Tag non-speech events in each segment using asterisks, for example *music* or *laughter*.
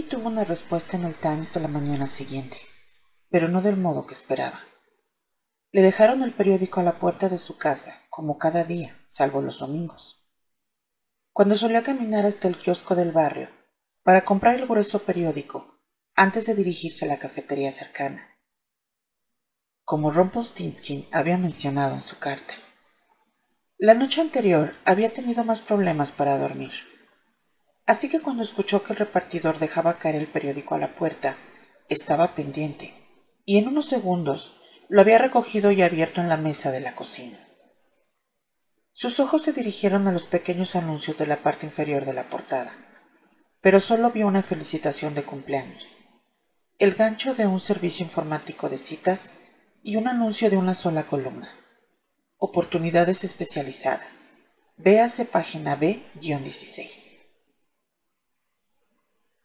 Tuvo una respuesta en el Times de la mañana siguiente, pero no del modo que esperaba. Le dejaron el periódico a la puerta de su casa, como cada día, salvo los domingos. Cuando solía caminar hasta el kiosco del barrio para comprar el grueso periódico antes de dirigirse a la cafetería cercana. Como Rumpelstiltskin había mencionado en su carta. La noche anterior había tenido más problemas para dormir. Así que cuando escuchó que el repartidor dejaba caer el periódico a la puerta, estaba pendiente, y en unos segundos lo había recogido y abierto en la mesa de la cocina. Sus ojos se dirigieron a los pequeños anuncios de la parte inferior de la portada, pero solo vio una felicitación de cumpleaños, el gancho de un servicio informático de citas y un anuncio de una sola columna. Oportunidades especializadas. Véase página B-16.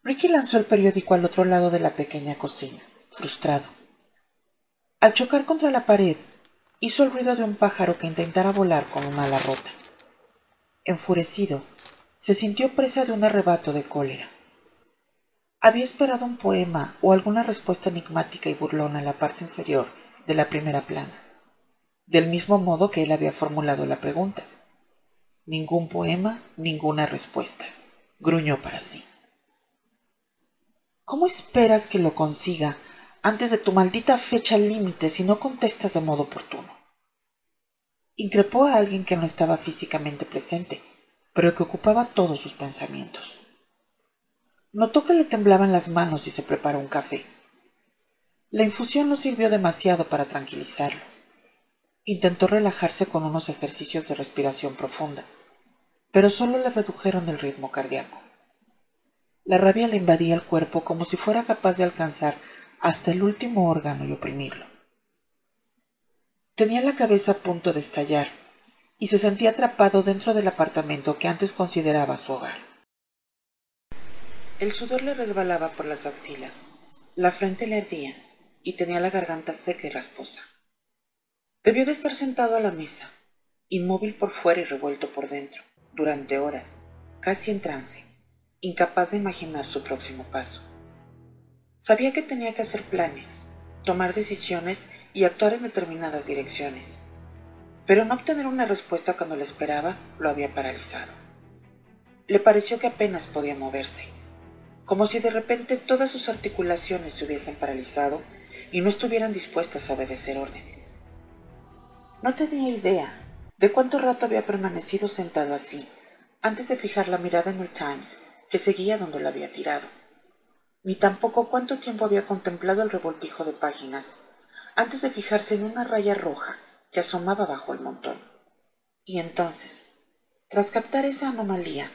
Ricky lanzó el periódico al otro lado de la pequeña cocina, frustrado. Al chocar contra la pared, hizo el ruido de un pájaro que intentara volar con una ala rota. Enfurecido, se sintió presa de un arrebato de cólera. Había esperado un poema o alguna respuesta enigmática y burlona en la parte inferior de la primera plana, del mismo modo que él había formulado la pregunta. Ningún poema, ninguna respuesta, gruñó para sí. ¿Cómo esperas que lo consiga antes de tu maldita fecha límite si no contestas de modo oportuno. Increpó a alguien que no estaba físicamente presente, pero que ocupaba todos sus pensamientos. Notó que le temblaban las manos y se preparó un café. La infusión no sirvió demasiado para tranquilizarlo. Intentó relajarse con unos ejercicios de respiración profunda, pero solo le redujeron el ritmo cardíaco. La rabia le invadía el cuerpo como si fuera capaz de alcanzar hasta el último órgano y oprimirlo. Tenía la cabeza a punto de estallar y se sentía atrapado dentro del apartamento que antes consideraba su hogar. El sudor le resbalaba por las axilas, la frente le ardía y tenía la garganta seca y rasposa. Debió de estar sentado a la mesa, inmóvil por fuera y revuelto por dentro, durante horas, casi en trance, incapaz de imaginar su próximo paso. Sabía que tenía que hacer planes, tomar decisiones y actuar en determinadas direcciones, pero no obtener una respuesta cuando la esperaba lo había paralizado. Le pareció que apenas podía moverse, como si de repente todas sus articulaciones se hubiesen paralizado y no estuvieran dispuestas a obedecer órdenes. No tenía idea de cuánto rato había permanecido sentado así, antes de fijar la mirada en el Times que seguía donde lo había tirado ni tampoco cuánto tiempo había contemplado el revoltijo de páginas, antes de fijarse en una raya roja que asomaba bajo el montón. Y entonces, tras captar esa anomalía,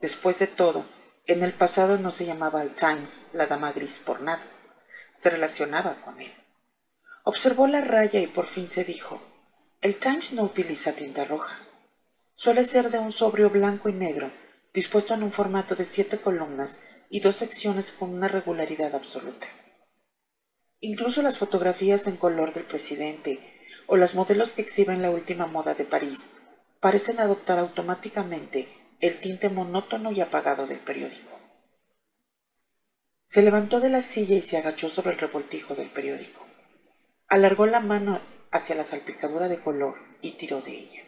después de todo, en el pasado no se llamaba el Times la dama gris por nada, se relacionaba con él. Observó la raya y por fin se dijo, el Times no utiliza tinta roja. Suele ser de un sobrio blanco y negro, dispuesto en un formato de siete columnas y dos secciones con una regularidad absoluta. Incluso las fotografías en color del presidente o las modelos que exhiben la última moda de París parecen adoptar automáticamente el tinte monótono y apagado del periódico. Se levantó de la silla y se agachó sobre el revoltijo del periódico. Alargó la mano hacia la salpicadura de color y tiró de ella.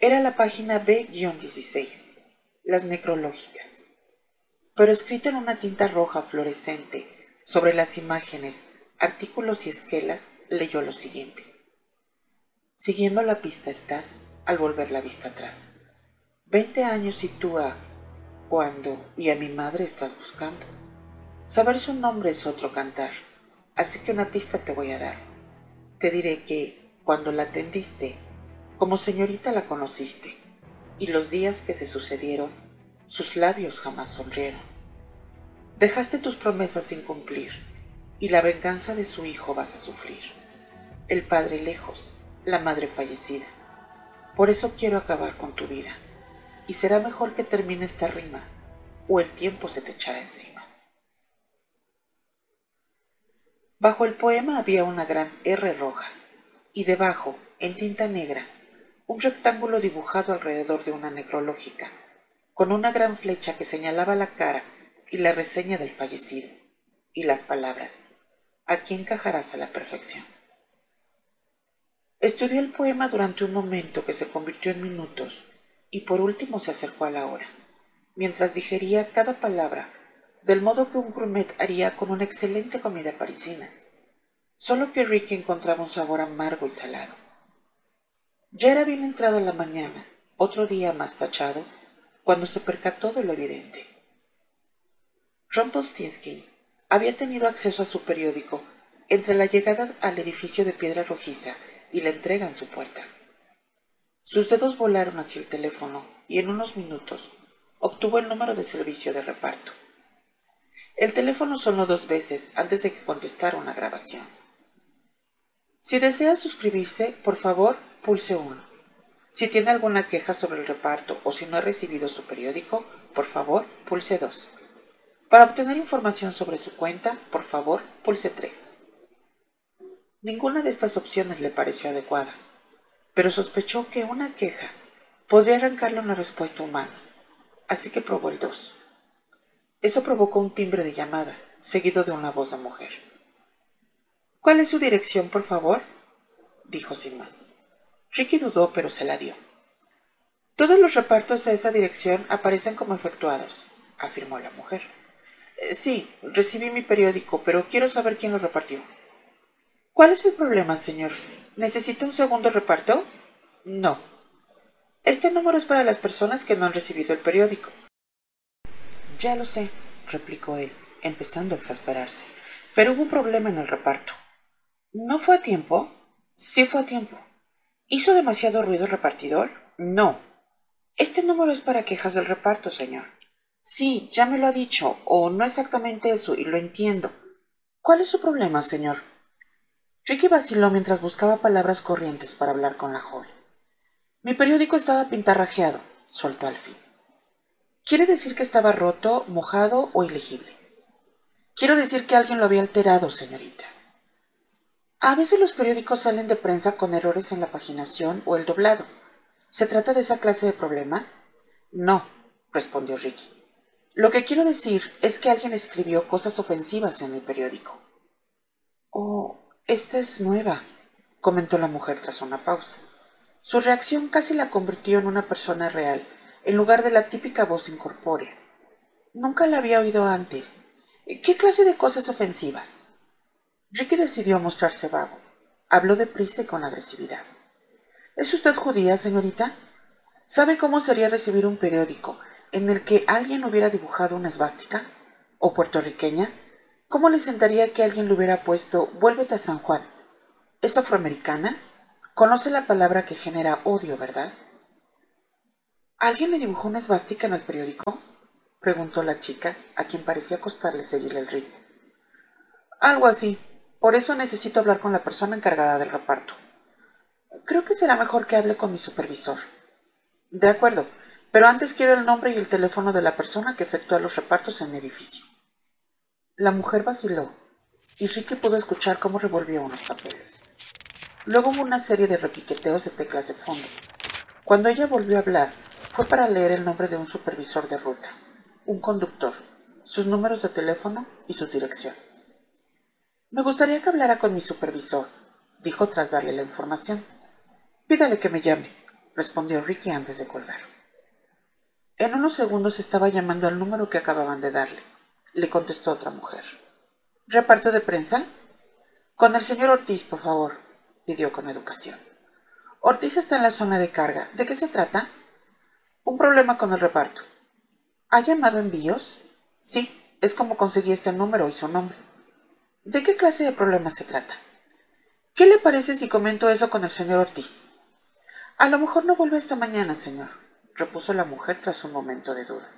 Era la página B-16, las necrológicas pero escrito en una tinta roja fluorescente sobre las imágenes, artículos y esquelas, leyó lo siguiente. Siguiendo la pista estás al volver la vista atrás. Veinte años y tú cuando y a mi madre estás buscando. Saber su nombre es otro cantar, así que una pista te voy a dar. Te diré que, cuando la atendiste, como señorita la conociste, y los días que se sucedieron sus labios jamás sonrieron. Dejaste tus promesas sin cumplir y la venganza de su hijo vas a sufrir. El padre lejos, la madre fallecida. Por eso quiero acabar con tu vida y será mejor que termine esta rima o el tiempo se te echará encima. Bajo el poema había una gran R roja y debajo, en tinta negra, un rectángulo dibujado alrededor de una necrológica con una gran flecha que señalaba la cara y la reseña del fallecido, y las palabras, aquí encajarás a la perfección. Estudió el poema durante un momento que se convirtió en minutos y por último se acercó a la hora, mientras digería cada palabra del modo que un gourmet haría con una excelente comida parisina, solo que Ricky encontraba un sabor amargo y salado. Ya era bien entrado la mañana, otro día más tachado, cuando se percató de lo evidente. Rumpelstiltskin había tenido acceso a su periódico entre la llegada al edificio de piedra rojiza y la entrega en su puerta. Sus dedos volaron hacia el teléfono y en unos minutos obtuvo el número de servicio de reparto. El teléfono sonó dos veces antes de que contestara una grabación. Si desea suscribirse, por favor, pulse 1. Si tiene alguna queja sobre el reparto o si no ha recibido su periódico, por favor, pulse 2. Para obtener información sobre su cuenta, por favor, pulse 3. Ninguna de estas opciones le pareció adecuada, pero sospechó que una queja podría arrancarle una respuesta humana, así que probó el 2. Eso provocó un timbre de llamada, seguido de una voz de mujer. ¿Cuál es su dirección, por favor? dijo sin más. Ricky dudó, pero se la dio. Todos los repartos a esa dirección aparecen como efectuados, afirmó la mujer. Eh, sí, recibí mi periódico, pero quiero saber quién lo repartió. ¿Cuál es el problema, señor? ¿Necesita un segundo reparto? No. Este número es para las personas que no han recibido el periódico. Ya lo sé, replicó él, empezando a exasperarse. Pero hubo un problema en el reparto. ¿No fue a tiempo? Sí fue a tiempo. ¿Hizo demasiado ruido el repartidor? No. Este número es para quejas del reparto, señor. Sí, ya me lo ha dicho, o no exactamente eso, y lo entiendo. ¿Cuál es su problema, señor? Ricky vaciló mientras buscaba palabras corrientes para hablar con la joven. Mi periódico estaba pintarrajeado, soltó al fin. ¿Quiere decir que estaba roto, mojado o ilegible? Quiero decir que alguien lo había alterado, señorita. A veces los periódicos salen de prensa con errores en la paginación o el doblado. ¿Se trata de esa clase de problema? No, respondió Ricky. Lo que quiero decir es que alguien escribió cosas ofensivas en mi periódico. Oh, esta es nueva, comentó la mujer tras una pausa. Su reacción casi la convirtió en una persona real, en lugar de la típica voz incorpórea. Nunca la había oído antes. ¿Qué clase de cosas ofensivas? Ricky decidió mostrarse vago. Habló deprisa y con agresividad. ¿Es usted judía, señorita? ¿Sabe cómo sería recibir un periódico en el que alguien hubiera dibujado una esvástica? ¿O puertorriqueña? ¿Cómo le sentaría que alguien le hubiera puesto Vuélvete a San Juan? ¿Es afroamericana? Conoce la palabra que genera odio, ¿verdad? ¿Alguien le dibujó una esvástica en el periódico? preguntó la chica, a quien parecía costarle seguir el ritmo. Algo así. Por eso necesito hablar con la persona encargada del reparto. Creo que será mejor que hable con mi supervisor. De acuerdo, pero antes quiero el nombre y el teléfono de la persona que efectúa los repartos en mi edificio. La mujer vaciló, y Ricky pudo escuchar cómo revolvió unos papeles. Luego hubo una serie de repiqueteos de teclas de fondo. Cuando ella volvió a hablar, fue para leer el nombre de un supervisor de ruta, un conductor, sus números de teléfono y sus direcciones. Me gustaría que hablara con mi supervisor, dijo tras darle la información. Pídale que me llame, respondió Ricky antes de colgar. En unos segundos estaba llamando al número que acababan de darle. Le contestó otra mujer. ¿Reparto de prensa? Con el señor Ortiz, por favor, pidió con educación. Ortiz está en la zona de carga. ¿De qué se trata? Un problema con el reparto. ¿Ha llamado envíos? Sí, es como conseguí este número y su nombre. ¿De qué clase de problema se trata? ¿Qué le parece si comento eso con el señor Ortiz? A lo mejor no vuelve esta mañana, señor repuso la mujer tras un momento de duda.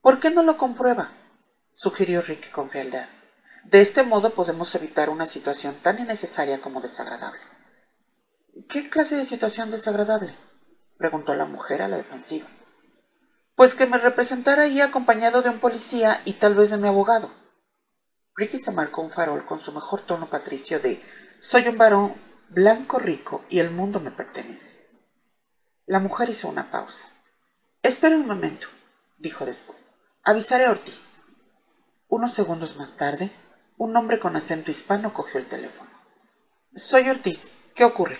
¿Por qué no lo comprueba? sugirió Ricky con frialdad. De este modo podemos evitar una situación tan innecesaria como desagradable. ¿Qué clase de situación desagradable? preguntó la mujer a la defensiva. Pues que me representara ahí acompañado de un policía y tal vez de mi abogado. Ricky se marcó un farol con su mejor tono patricio de soy un varón blanco rico y el mundo me pertenece. La mujer hizo una pausa. Espera un momento, dijo después. Avisaré a Ortiz. Unos segundos más tarde, un hombre con acento hispano cogió el teléfono. Soy Ortiz. ¿Qué ocurre?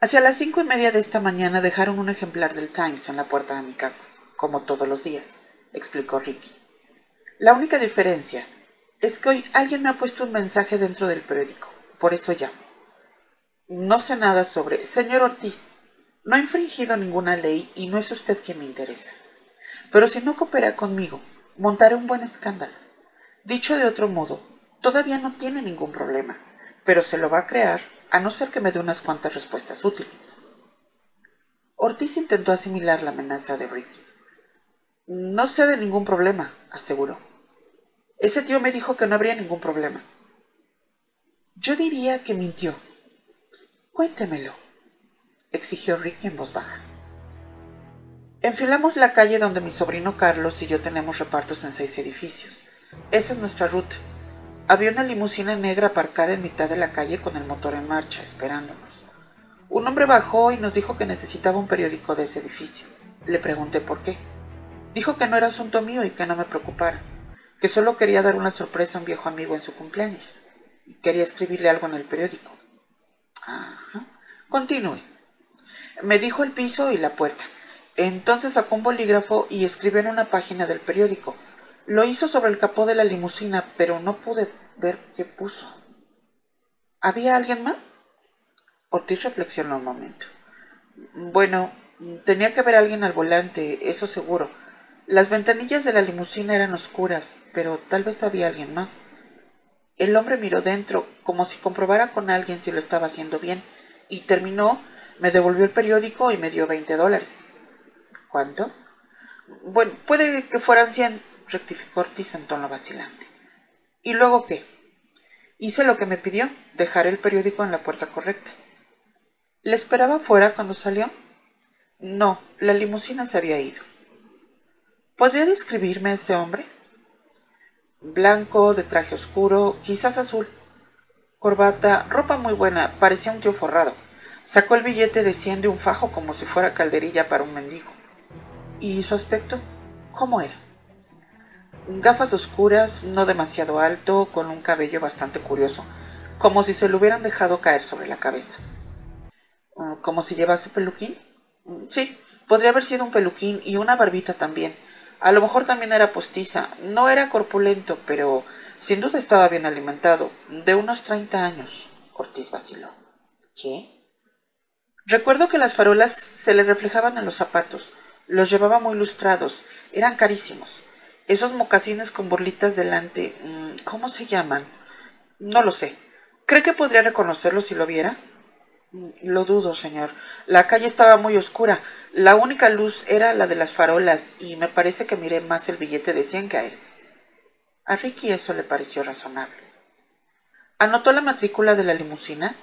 Hacia las cinco y media de esta mañana dejaron un ejemplar del Times en la puerta de mi casa, como todos los días, explicó Ricky. La única diferencia es que hoy alguien me ha puesto un mensaje dentro del periódico, por eso llamo. No sé nada sobre... Señor Ortiz, no ha infringido ninguna ley y no es usted quien me interesa. Pero si no coopera conmigo, montaré un buen escándalo. Dicho de otro modo, todavía no tiene ningún problema, pero se lo va a crear a no ser que me dé unas cuantas respuestas útiles. Ortiz intentó asimilar la amenaza de Ricky. No sé de ningún problema, aseguró. Ese tío me dijo que no habría ningún problema. Yo diría que mintió. Cuéntemelo, exigió Ricky en voz baja. Enfilamos la calle donde mi sobrino Carlos y yo tenemos repartos en seis edificios. Esa es nuestra ruta. Había una limusina negra aparcada en mitad de la calle con el motor en marcha, esperándonos. Un hombre bajó y nos dijo que necesitaba un periódico de ese edificio. Le pregunté por qué. Dijo que no era asunto mío y que no me preocupara, que solo quería dar una sorpresa a un viejo amigo en su cumpleaños. Quería escribirle algo en el periódico. Ajá. Continúe. Me dijo el piso y la puerta. Entonces sacó un bolígrafo y escribió en una página del periódico. Lo hizo sobre el capó de la limusina, pero no pude ver qué puso. ¿Había alguien más? Ortiz reflexionó un momento. Bueno, tenía que haber alguien al volante, eso seguro. Las ventanillas de la limusina eran oscuras, pero tal vez había alguien más. El hombre miró dentro, como si comprobara con alguien si lo estaba haciendo bien, y terminó, me devolvió el periódico y me dio veinte dólares. ¿Cuánto? Bueno, puede que fueran cien, rectificó Ortiz en tono vacilante. ¿Y luego qué? Hice lo que me pidió, dejar el periódico en la puerta correcta. ¿Le esperaba fuera cuando salió? No, la limusina se había ido. ¿Podría describirme a ese hombre? Blanco, de traje oscuro, quizás azul. Corbata, ropa muy buena, parecía un tío forrado. Sacó el billete de cien de un fajo como si fuera calderilla para un mendigo. ¿Y su aspecto? ¿Cómo era? Gafas oscuras, no demasiado alto, con un cabello bastante curioso, como si se lo hubieran dejado caer sobre la cabeza. ¿Como si llevase peluquín? Sí, podría haber sido un peluquín y una barbita también. A lo mejor también era postiza. No era corpulento, pero sin duda estaba bien alimentado. De unos treinta años. Ortiz vaciló. ¿Qué? Recuerdo que las farolas se le reflejaban en los zapatos. Los llevaba muy lustrados. Eran carísimos. Esos mocasines con borlitas delante, mm, ¿cómo se llaman? No lo sé. ¿Cree que podría reconocerlo si lo viera? Lo dudo, señor. La calle estaba muy oscura. La única luz era la de las farolas y me parece que miré más el billete de cien que a él. A Ricky eso le pareció razonable. ¿Anotó la matrícula de la limusina?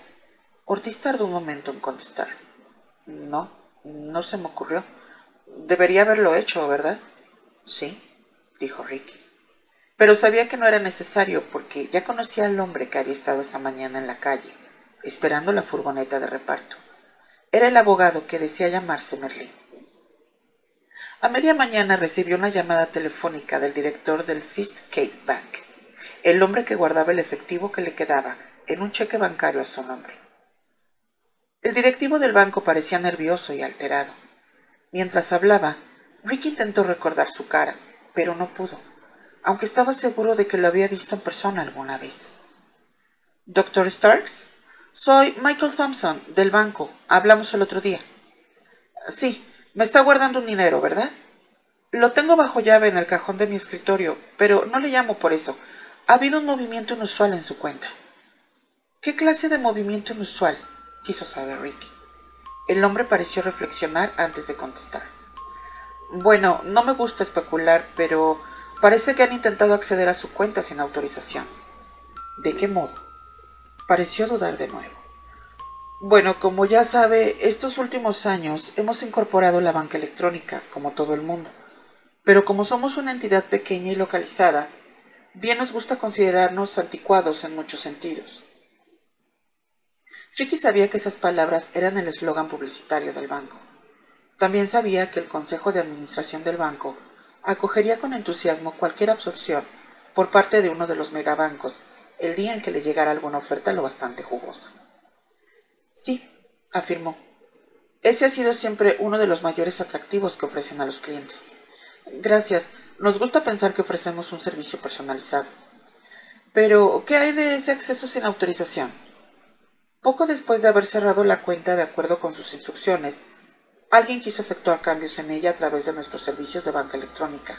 Ortiz tardó un momento en contestar. No, no se me ocurrió. Debería haberlo hecho, ¿verdad? Sí dijo Ricky. Pero sabía que no era necesario porque ya conocía al hombre que había estado esa mañana en la calle, esperando la furgoneta de reparto. Era el abogado que decía llamarse Merlín. A media mañana recibió una llamada telefónica del director del Fist Cake Bank, el hombre que guardaba el efectivo que le quedaba en un cheque bancario a su nombre. El directivo del banco parecía nervioso y alterado. Mientras hablaba, Ricky intentó recordar su cara, pero no pudo, aunque estaba seguro de que lo había visto en persona alguna vez. Doctor Starks, soy Michael Thompson, del banco. Hablamos el otro día. Sí, me está guardando un dinero, ¿verdad? Lo tengo bajo llave en el cajón de mi escritorio, pero no le llamo por eso. Ha habido un movimiento inusual en su cuenta. ¿Qué clase de movimiento inusual? quiso saber Ricky. El hombre pareció reflexionar antes de contestar. Bueno, no me gusta especular, pero parece que han intentado acceder a su cuenta sin autorización. ¿De qué modo? Pareció dudar de nuevo. Bueno, como ya sabe, estos últimos años hemos incorporado la banca electrónica, como todo el mundo. Pero como somos una entidad pequeña y localizada, bien nos gusta considerarnos anticuados en muchos sentidos. Ricky sabía que esas palabras eran el eslogan publicitario del banco. También sabía que el Consejo de Administración del banco acogería con entusiasmo cualquier absorción por parte de uno de los megabancos el día en que le llegara alguna oferta lo bastante jugosa. Sí, afirmó. Ese ha sido siempre uno de los mayores atractivos que ofrecen a los clientes. Gracias. Nos gusta pensar que ofrecemos un servicio personalizado. Pero, ¿qué hay de ese acceso sin autorización? Poco después de haber cerrado la cuenta de acuerdo con sus instrucciones, alguien quiso efectuar cambios en ella a través de nuestros servicios de banca electrónica.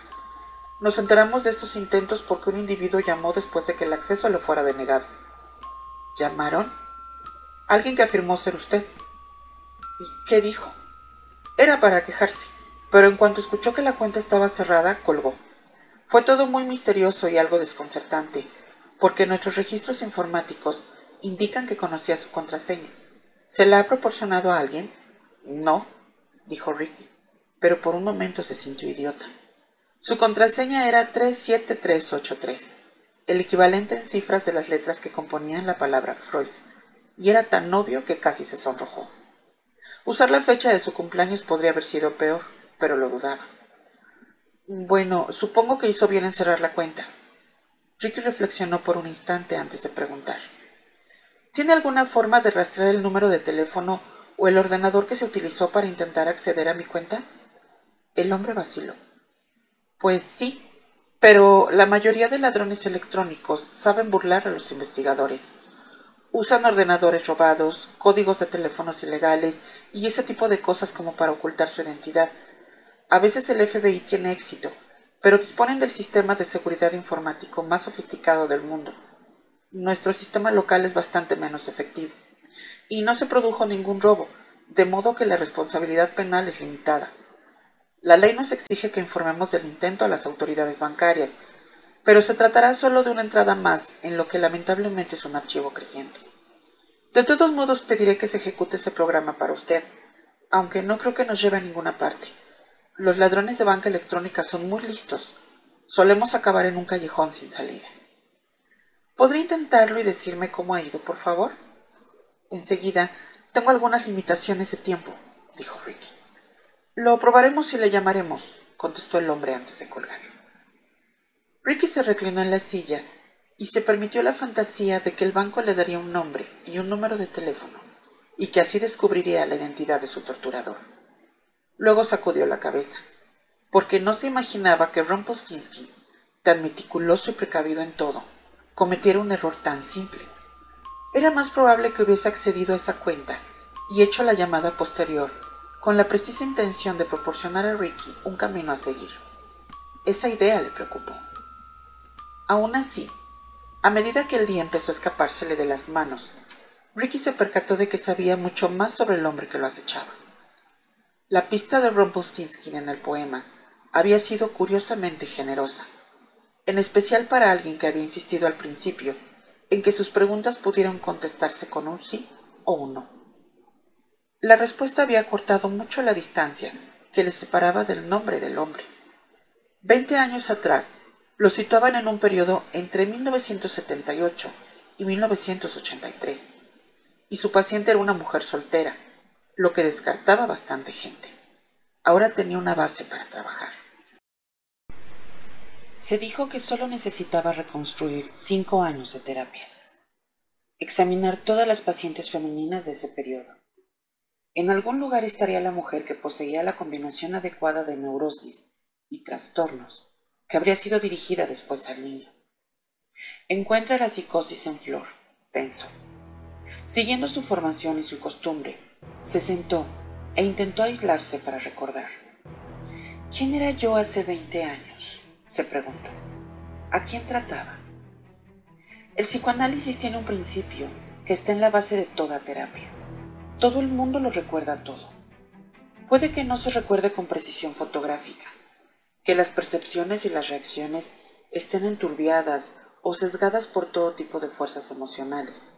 Nos enteramos de estos intentos porque un individuo llamó después de que el acceso le fuera denegado. ¿Llamaron? Alguien que afirmó ser usted. ¿Y qué dijo? Era para quejarse, pero en cuanto escuchó que la cuenta estaba cerrada, colgó. Fue todo muy misterioso y algo desconcertante, porque nuestros registros informáticos indican que conocía su contraseña. ¿Se la ha proporcionado a alguien? No, dijo Ricky, pero por un momento se sintió idiota. Su contraseña era 37383, el equivalente en cifras de las letras que componían la palabra Freud, y era tan obvio que casi se sonrojó. Usar la fecha de su cumpleaños podría haber sido peor, pero lo dudaba. Bueno, supongo que hizo bien en cerrar la cuenta. Ricky reflexionó por un instante antes de preguntar. ¿Tiene alguna forma de rastrear el número de teléfono o el ordenador que se utilizó para intentar acceder a mi cuenta? El hombre vaciló. Pues sí, pero la mayoría de ladrones electrónicos saben burlar a los investigadores. Usan ordenadores robados, códigos de teléfonos ilegales y ese tipo de cosas como para ocultar su identidad. A veces el FBI tiene éxito, pero disponen del sistema de seguridad informático más sofisticado del mundo. Nuestro sistema local es bastante menos efectivo. Y no se produjo ningún robo, de modo que la responsabilidad penal es limitada. La ley nos exige que informemos del intento a las autoridades bancarias, pero se tratará solo de una entrada más en lo que lamentablemente es un archivo creciente. De todos modos pediré que se ejecute ese programa para usted, aunque no creo que nos lleve a ninguna parte. Los ladrones de banca electrónica son muy listos. Solemos acabar en un callejón sin salida. ¿Podría intentarlo y decirme cómo ha ido, por favor? Enseguida, tengo algunas limitaciones de tiempo, dijo Ricky. Lo probaremos y le llamaremos, contestó el hombre antes de colgar. Ricky se reclinó en la silla y se permitió la fantasía de que el banco le daría un nombre y un número de teléfono, y que así descubriría la identidad de su torturador. Luego sacudió la cabeza, porque no se imaginaba que Rumpelstiltskin, tan meticuloso y precavido en todo, cometiera un error tan simple. Era más probable que hubiese accedido a esa cuenta y hecho la llamada posterior con la precisa intención de proporcionar a Ricky un camino a seguir. Esa idea le preocupó. Aún así, a medida que el día empezó a escapársele de las manos, Ricky se percató de que sabía mucho más sobre el hombre que lo acechaba. La pista de Rumpelstiltskin en el poema había sido curiosamente generosa, en especial para alguien que había insistido al principio en que sus preguntas pudieran contestarse con un sí o un no. La respuesta había cortado mucho la distancia que le separaba del nombre del hombre. Veinte años atrás lo situaban en un periodo entre 1978 y 1983, y su paciente era una mujer soltera, lo que descartaba bastante gente. Ahora tenía una base para trabajar. Se dijo que solo necesitaba reconstruir cinco años de terapias, examinar todas las pacientes femeninas de ese periodo en algún lugar estaría la mujer que poseía la combinación adecuada de neurosis y trastornos que habría sido dirigida después al niño. Encuentra la psicosis en flor, pensó. Siguiendo su formación y su costumbre, se sentó e intentó aislarse para recordar. ¿Quién era yo hace 20 años? se preguntó. ¿A quién trataba? El psicoanálisis tiene un principio que está en la base de toda terapia. Todo el mundo lo recuerda todo. Puede que no se recuerde con precisión fotográfica, que las percepciones y las reacciones estén enturbiadas o sesgadas por todo tipo de fuerzas emocionales,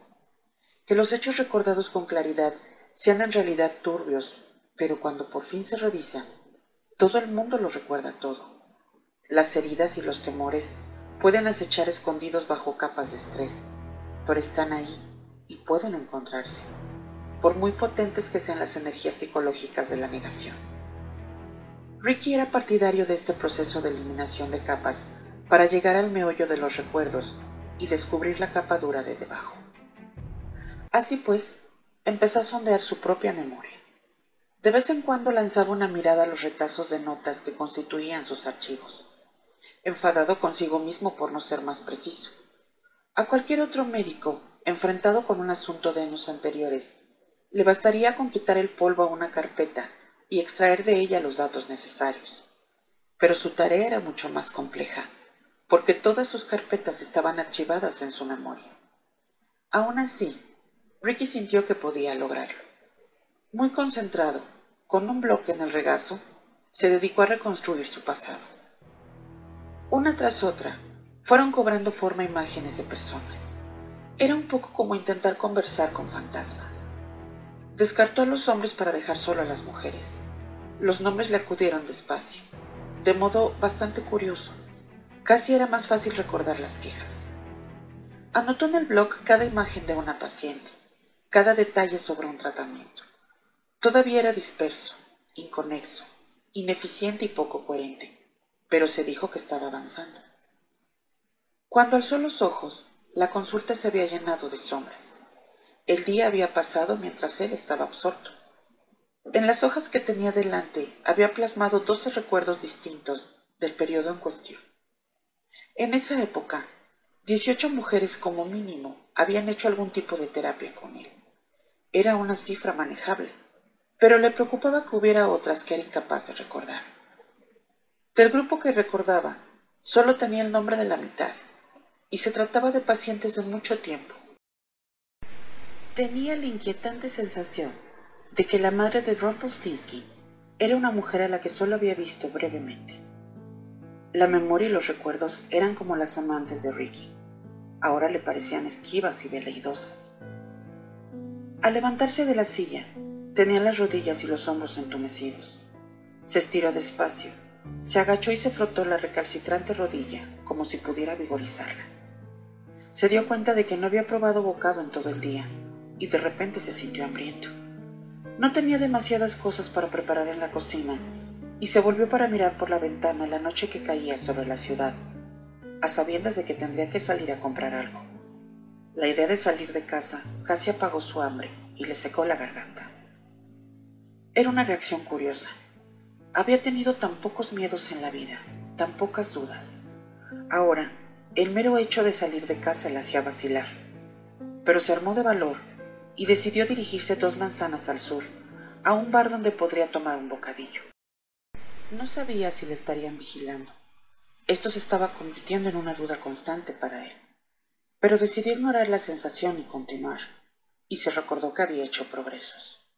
que los hechos recordados con claridad sean en realidad turbios, pero cuando por fin se revisan, todo el mundo lo recuerda todo. Las heridas y los temores pueden acechar escondidos bajo capas de estrés, pero están ahí y pueden encontrarse por muy potentes que sean las energías psicológicas de la negación. Ricky era partidario de este proceso de eliminación de capas para llegar al meollo de los recuerdos y descubrir la capa dura de debajo. Así pues, empezó a sondear su propia memoria. De vez en cuando lanzaba una mirada a los retazos de notas que constituían sus archivos, enfadado consigo mismo por no ser más preciso. A cualquier otro médico, enfrentado con un asunto de años anteriores, le bastaría con quitar el polvo a una carpeta y extraer de ella los datos necesarios. Pero su tarea era mucho más compleja, porque todas sus carpetas estaban archivadas en su memoria. Aún así, Ricky sintió que podía lograrlo. Muy concentrado, con un bloque en el regazo, se dedicó a reconstruir su pasado. Una tras otra, fueron cobrando forma imágenes de personas. Era un poco como intentar conversar con fantasmas. Descartó a los hombres para dejar solo a las mujeres. Los nombres le acudieron despacio, de modo bastante curioso. Casi era más fácil recordar las quejas. Anotó en el blog cada imagen de una paciente, cada detalle sobre un tratamiento. Todavía era disperso, inconexo, ineficiente y poco coherente, pero se dijo que estaba avanzando. Cuando alzó los ojos, la consulta se había llenado de sombras. El día había pasado mientras él estaba absorto. En las hojas que tenía delante había plasmado doce recuerdos distintos del periodo en cuestión. En esa época, dieciocho mujeres como mínimo habían hecho algún tipo de terapia con él. Era una cifra manejable pero le preocupaba que hubiera otras que era incapaz de recordar. Del grupo que recordaba, solo tenía el nombre de la mitad, y se trataba de pacientes de mucho tiempo. Tenía la inquietante sensación de que la madre de Rumpelstiltskin era una mujer a la que solo había visto brevemente. La memoria y los recuerdos eran como las amantes de Ricky. Ahora le parecían esquivas y veleidosas. Al levantarse de la silla, Tenía las rodillas y los hombros entumecidos. Se estiró despacio, se agachó y se frotó la recalcitrante rodilla como si pudiera vigorizarla. Se dio cuenta de que no había probado bocado en todo el día y de repente se sintió hambriento. No tenía demasiadas cosas para preparar en la cocina y se volvió para mirar por la ventana la noche que caía sobre la ciudad, a sabiendas de que tendría que salir a comprar algo. La idea de salir de casa casi apagó su hambre y le secó la garganta. Era una reacción curiosa. Había tenido tan pocos miedos en la vida, tan pocas dudas. Ahora, el mero hecho de salir de casa le hacía vacilar. Pero se armó de valor y decidió dirigirse dos manzanas al sur, a un bar donde podría tomar un bocadillo. No sabía si le estarían vigilando. Esto se estaba convirtiendo en una duda constante para él. Pero decidió ignorar la sensación y continuar, y se recordó que había hecho progresos.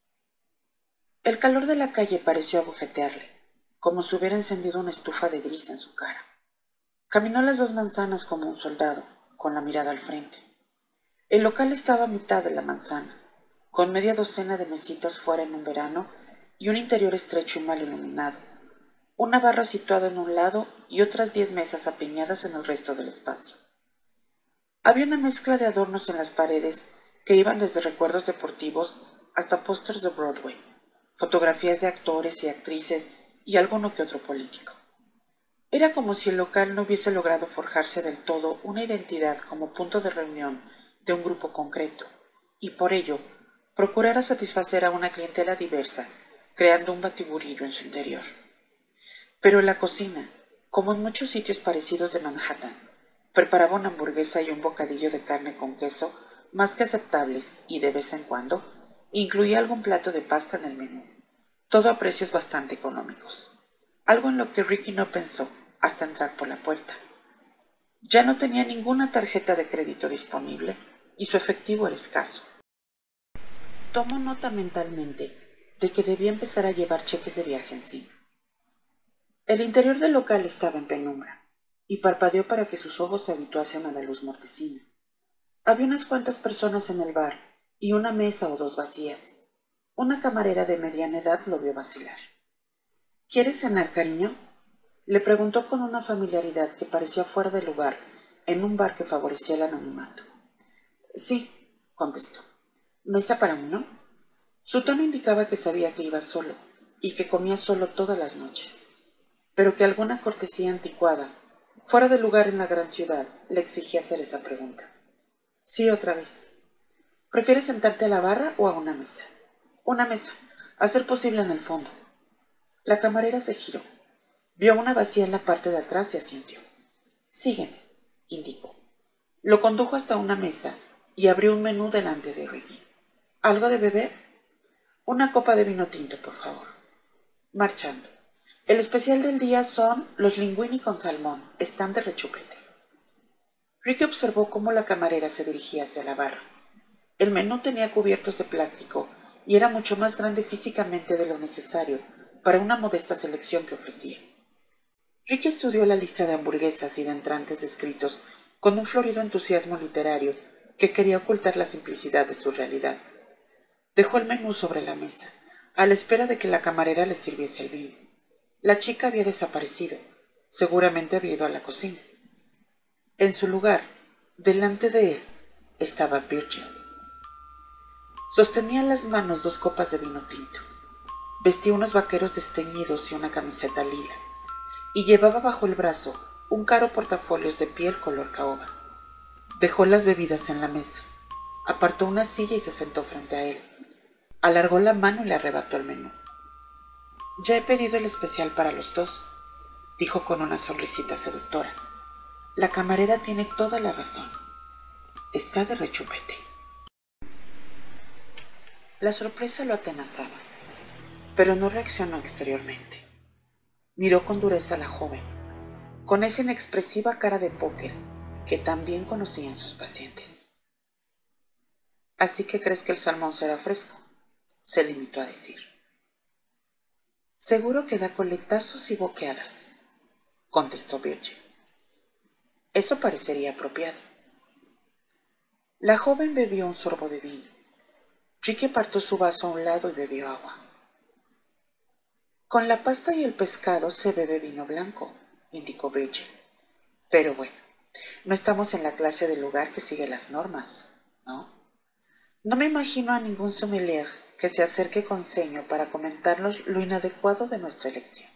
El calor de la calle pareció abofetearle, como si hubiera encendido una estufa de gris en su cara. Caminó las dos manzanas como un soldado, con la mirada al frente. El local estaba a mitad de la manzana, con media docena de mesitas fuera en un verano y un interior estrecho y mal iluminado, una barra situada en un lado y otras diez mesas apiñadas en el resto del espacio. Había una mezcla de adornos en las paredes que iban desde recuerdos deportivos hasta pósters de Broadway fotografías de actores y actrices y alguno que otro político. Era como si el local no hubiese logrado forjarse del todo una identidad como punto de reunión de un grupo concreto, y por ello procurara satisfacer a una clientela diversa, creando un batiburillo en su interior. Pero en la cocina, como en muchos sitios parecidos de Manhattan, preparaba una hamburguesa y un bocadillo de carne con queso más que aceptables y de vez en cuando Incluía algún plato de pasta en el menú, todo a precios bastante económicos, algo en lo que Ricky no pensó hasta entrar por la puerta. Ya no tenía ninguna tarjeta de crédito disponible y su efectivo era escaso. Tomó nota mentalmente de que debía empezar a llevar cheques de viaje encima. El interior del local estaba en penumbra y parpadeó para que sus ojos se habituasen a la luz mortecina. Había unas cuantas personas en el bar y una mesa o dos vacías. Una camarera de mediana edad lo vio vacilar. ¿Quieres cenar, cariño? Le preguntó con una familiaridad que parecía fuera de lugar en un bar que favorecía el anonimato. Sí, contestó. ¿Mesa para uno? Su tono indicaba que sabía que iba solo y que comía solo todas las noches. pero que alguna cortesía anticuada, fuera de lugar en la gran ciudad, le exigía hacer esa pregunta. Sí, otra vez. ¿Prefieres sentarte a la barra o a una mesa? Una mesa, a ser posible en el fondo. La camarera se giró. Vio una vacía en la parte de atrás y asintió. Sígueme, indicó. Lo condujo hasta una mesa y abrió un menú delante de Ricky. ¿Algo de beber? Una copa de vino tinto, por favor. Marchando. El especial del día son los linguini con salmón. Están de rechupete. Ricky observó cómo la camarera se dirigía hacia la barra. El menú tenía cubiertos de plástico y era mucho más grande físicamente de lo necesario para una modesta selección que ofrecía. Ricky estudió la lista de hamburguesas y de entrantes descritos con un florido entusiasmo literario que quería ocultar la simplicidad de su realidad. Dejó el menú sobre la mesa, a la espera de que la camarera le sirviese el vino. La chica había desaparecido. Seguramente había ido a la cocina. En su lugar, delante de él, estaba Virgil. Sostenía en las manos dos copas de vino tinto. Vestía unos vaqueros desteñidos y una camiseta lila y llevaba bajo el brazo un caro portafolios de piel color caoba. Dejó las bebidas en la mesa, apartó una silla y se sentó frente a él. Alargó la mano y le arrebató el menú. Ya he pedido el especial para los dos, dijo con una sonrisita seductora. La camarera tiene toda la razón. Está de rechupete. La sorpresa lo atenazaba, pero no reaccionó exteriormente. Miró con dureza a la joven, con esa inexpresiva cara de póker que también conocían sus pacientes. Así que crees que el salmón será fresco, se limitó a decir. Seguro que da coletazos y boqueadas, contestó Virgil. Eso parecería apropiado. La joven bebió un sorbo de vino. Ricky apartó su vaso a un lado y bebió agua. Con la pasta y el pescado se bebe vino blanco, indicó Virgil. Pero bueno, no estamos en la clase de lugar que sigue las normas, ¿no? No me imagino a ningún sommelier que se acerque con seño para comentarnos lo inadecuado de nuestra elección.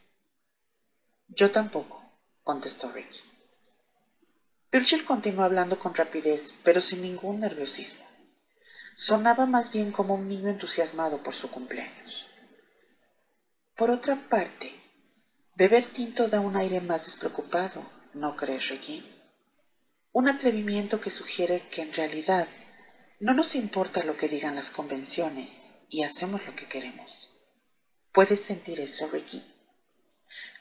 Yo tampoco, contestó Ricky. Virgil continuó hablando con rapidez, pero sin ningún nerviosismo. Sonaba más bien como un niño entusiasmado por su cumpleaños. Por otra parte, beber tinto da un aire más despreocupado, ¿no crees, Ricky? Un atrevimiento que sugiere que en realidad no nos importa lo que digan las convenciones y hacemos lo que queremos. ¿Puedes sentir eso, Ricky?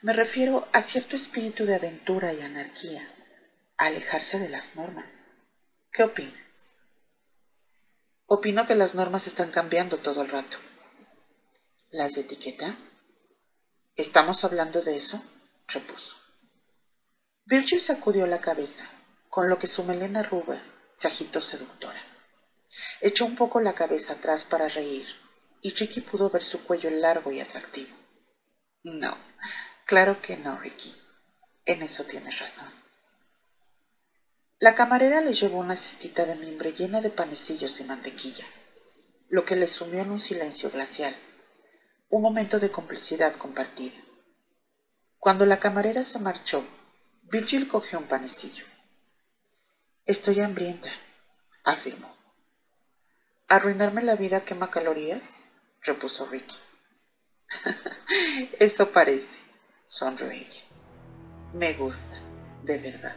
Me refiero a cierto espíritu de aventura y anarquía, a alejarse de las normas. ¿Qué opinas? Opino que las normas están cambiando todo el rato. ¿Las de etiqueta? ¿Estamos hablando de eso? repuso. Virgil sacudió la cabeza, con lo que su melena rubia se agitó seductora. Echó un poco la cabeza atrás para reír, y Ricky pudo ver su cuello largo y atractivo. No, claro que no, Ricky. En eso tienes razón. La camarera le llevó una cestita de mimbre llena de panecillos y mantequilla, lo que le sumió en un silencio glacial un momento de complicidad compartida. Cuando la camarera se marchó, Virgil cogió un panecillo. Estoy hambrienta, afirmó. ¿Arruinarme la vida quema calorías? repuso Ricky. *laughs* Eso parece, sonrió ella. Me gusta, de verdad.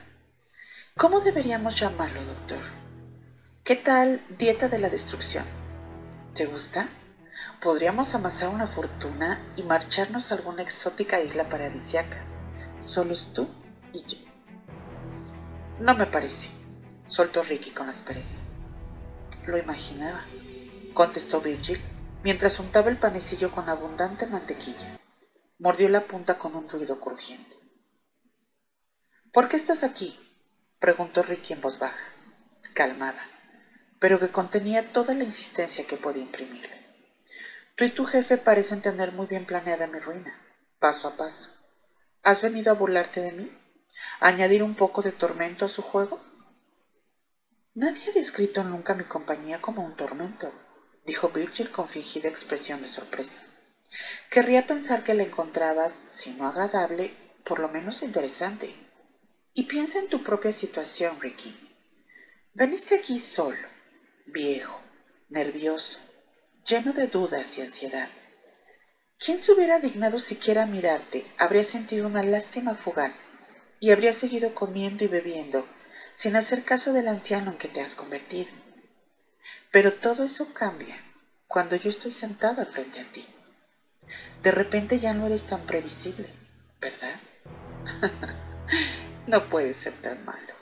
¿Cómo deberíamos llamarlo, doctor? ¿Qué tal dieta de la destrucción? ¿Te gusta? podríamos amasar una fortuna y marcharnos a alguna exótica isla paradisiaca, solos tú y yo. No me parece, soltó Ricky con aspereza. Lo imaginaba, contestó Virgil, mientras untaba el panecillo con abundante mantequilla. Mordió la punta con un ruido crujiente. ¿Por qué estás aquí? preguntó Ricky en voz baja, calmada, pero que contenía toda la insistencia que podía imprimirle. Tú y tu jefe parecen tener muy bien planeada mi ruina, paso a paso. ¿Has venido a burlarte de mí? ¿A añadir un poco de tormento a su juego? Nadie ha descrito nunca mi compañía como un tormento, dijo Virgil con fingida expresión de sorpresa. Querría pensar que la encontrabas, si no agradable, por lo menos interesante. Y piensa en tu propia situación, Ricky. Veniste aquí solo, viejo, nervioso, lleno de dudas y ansiedad. ¿Quién se hubiera dignado siquiera mirarte habría sentido una lástima fugaz y habría seguido comiendo y bebiendo sin hacer caso del anciano en que te has convertido. Pero todo eso cambia cuando yo estoy sentada frente a ti. De repente ya no eres tan previsible, ¿verdad? *laughs* no puede ser tan malo.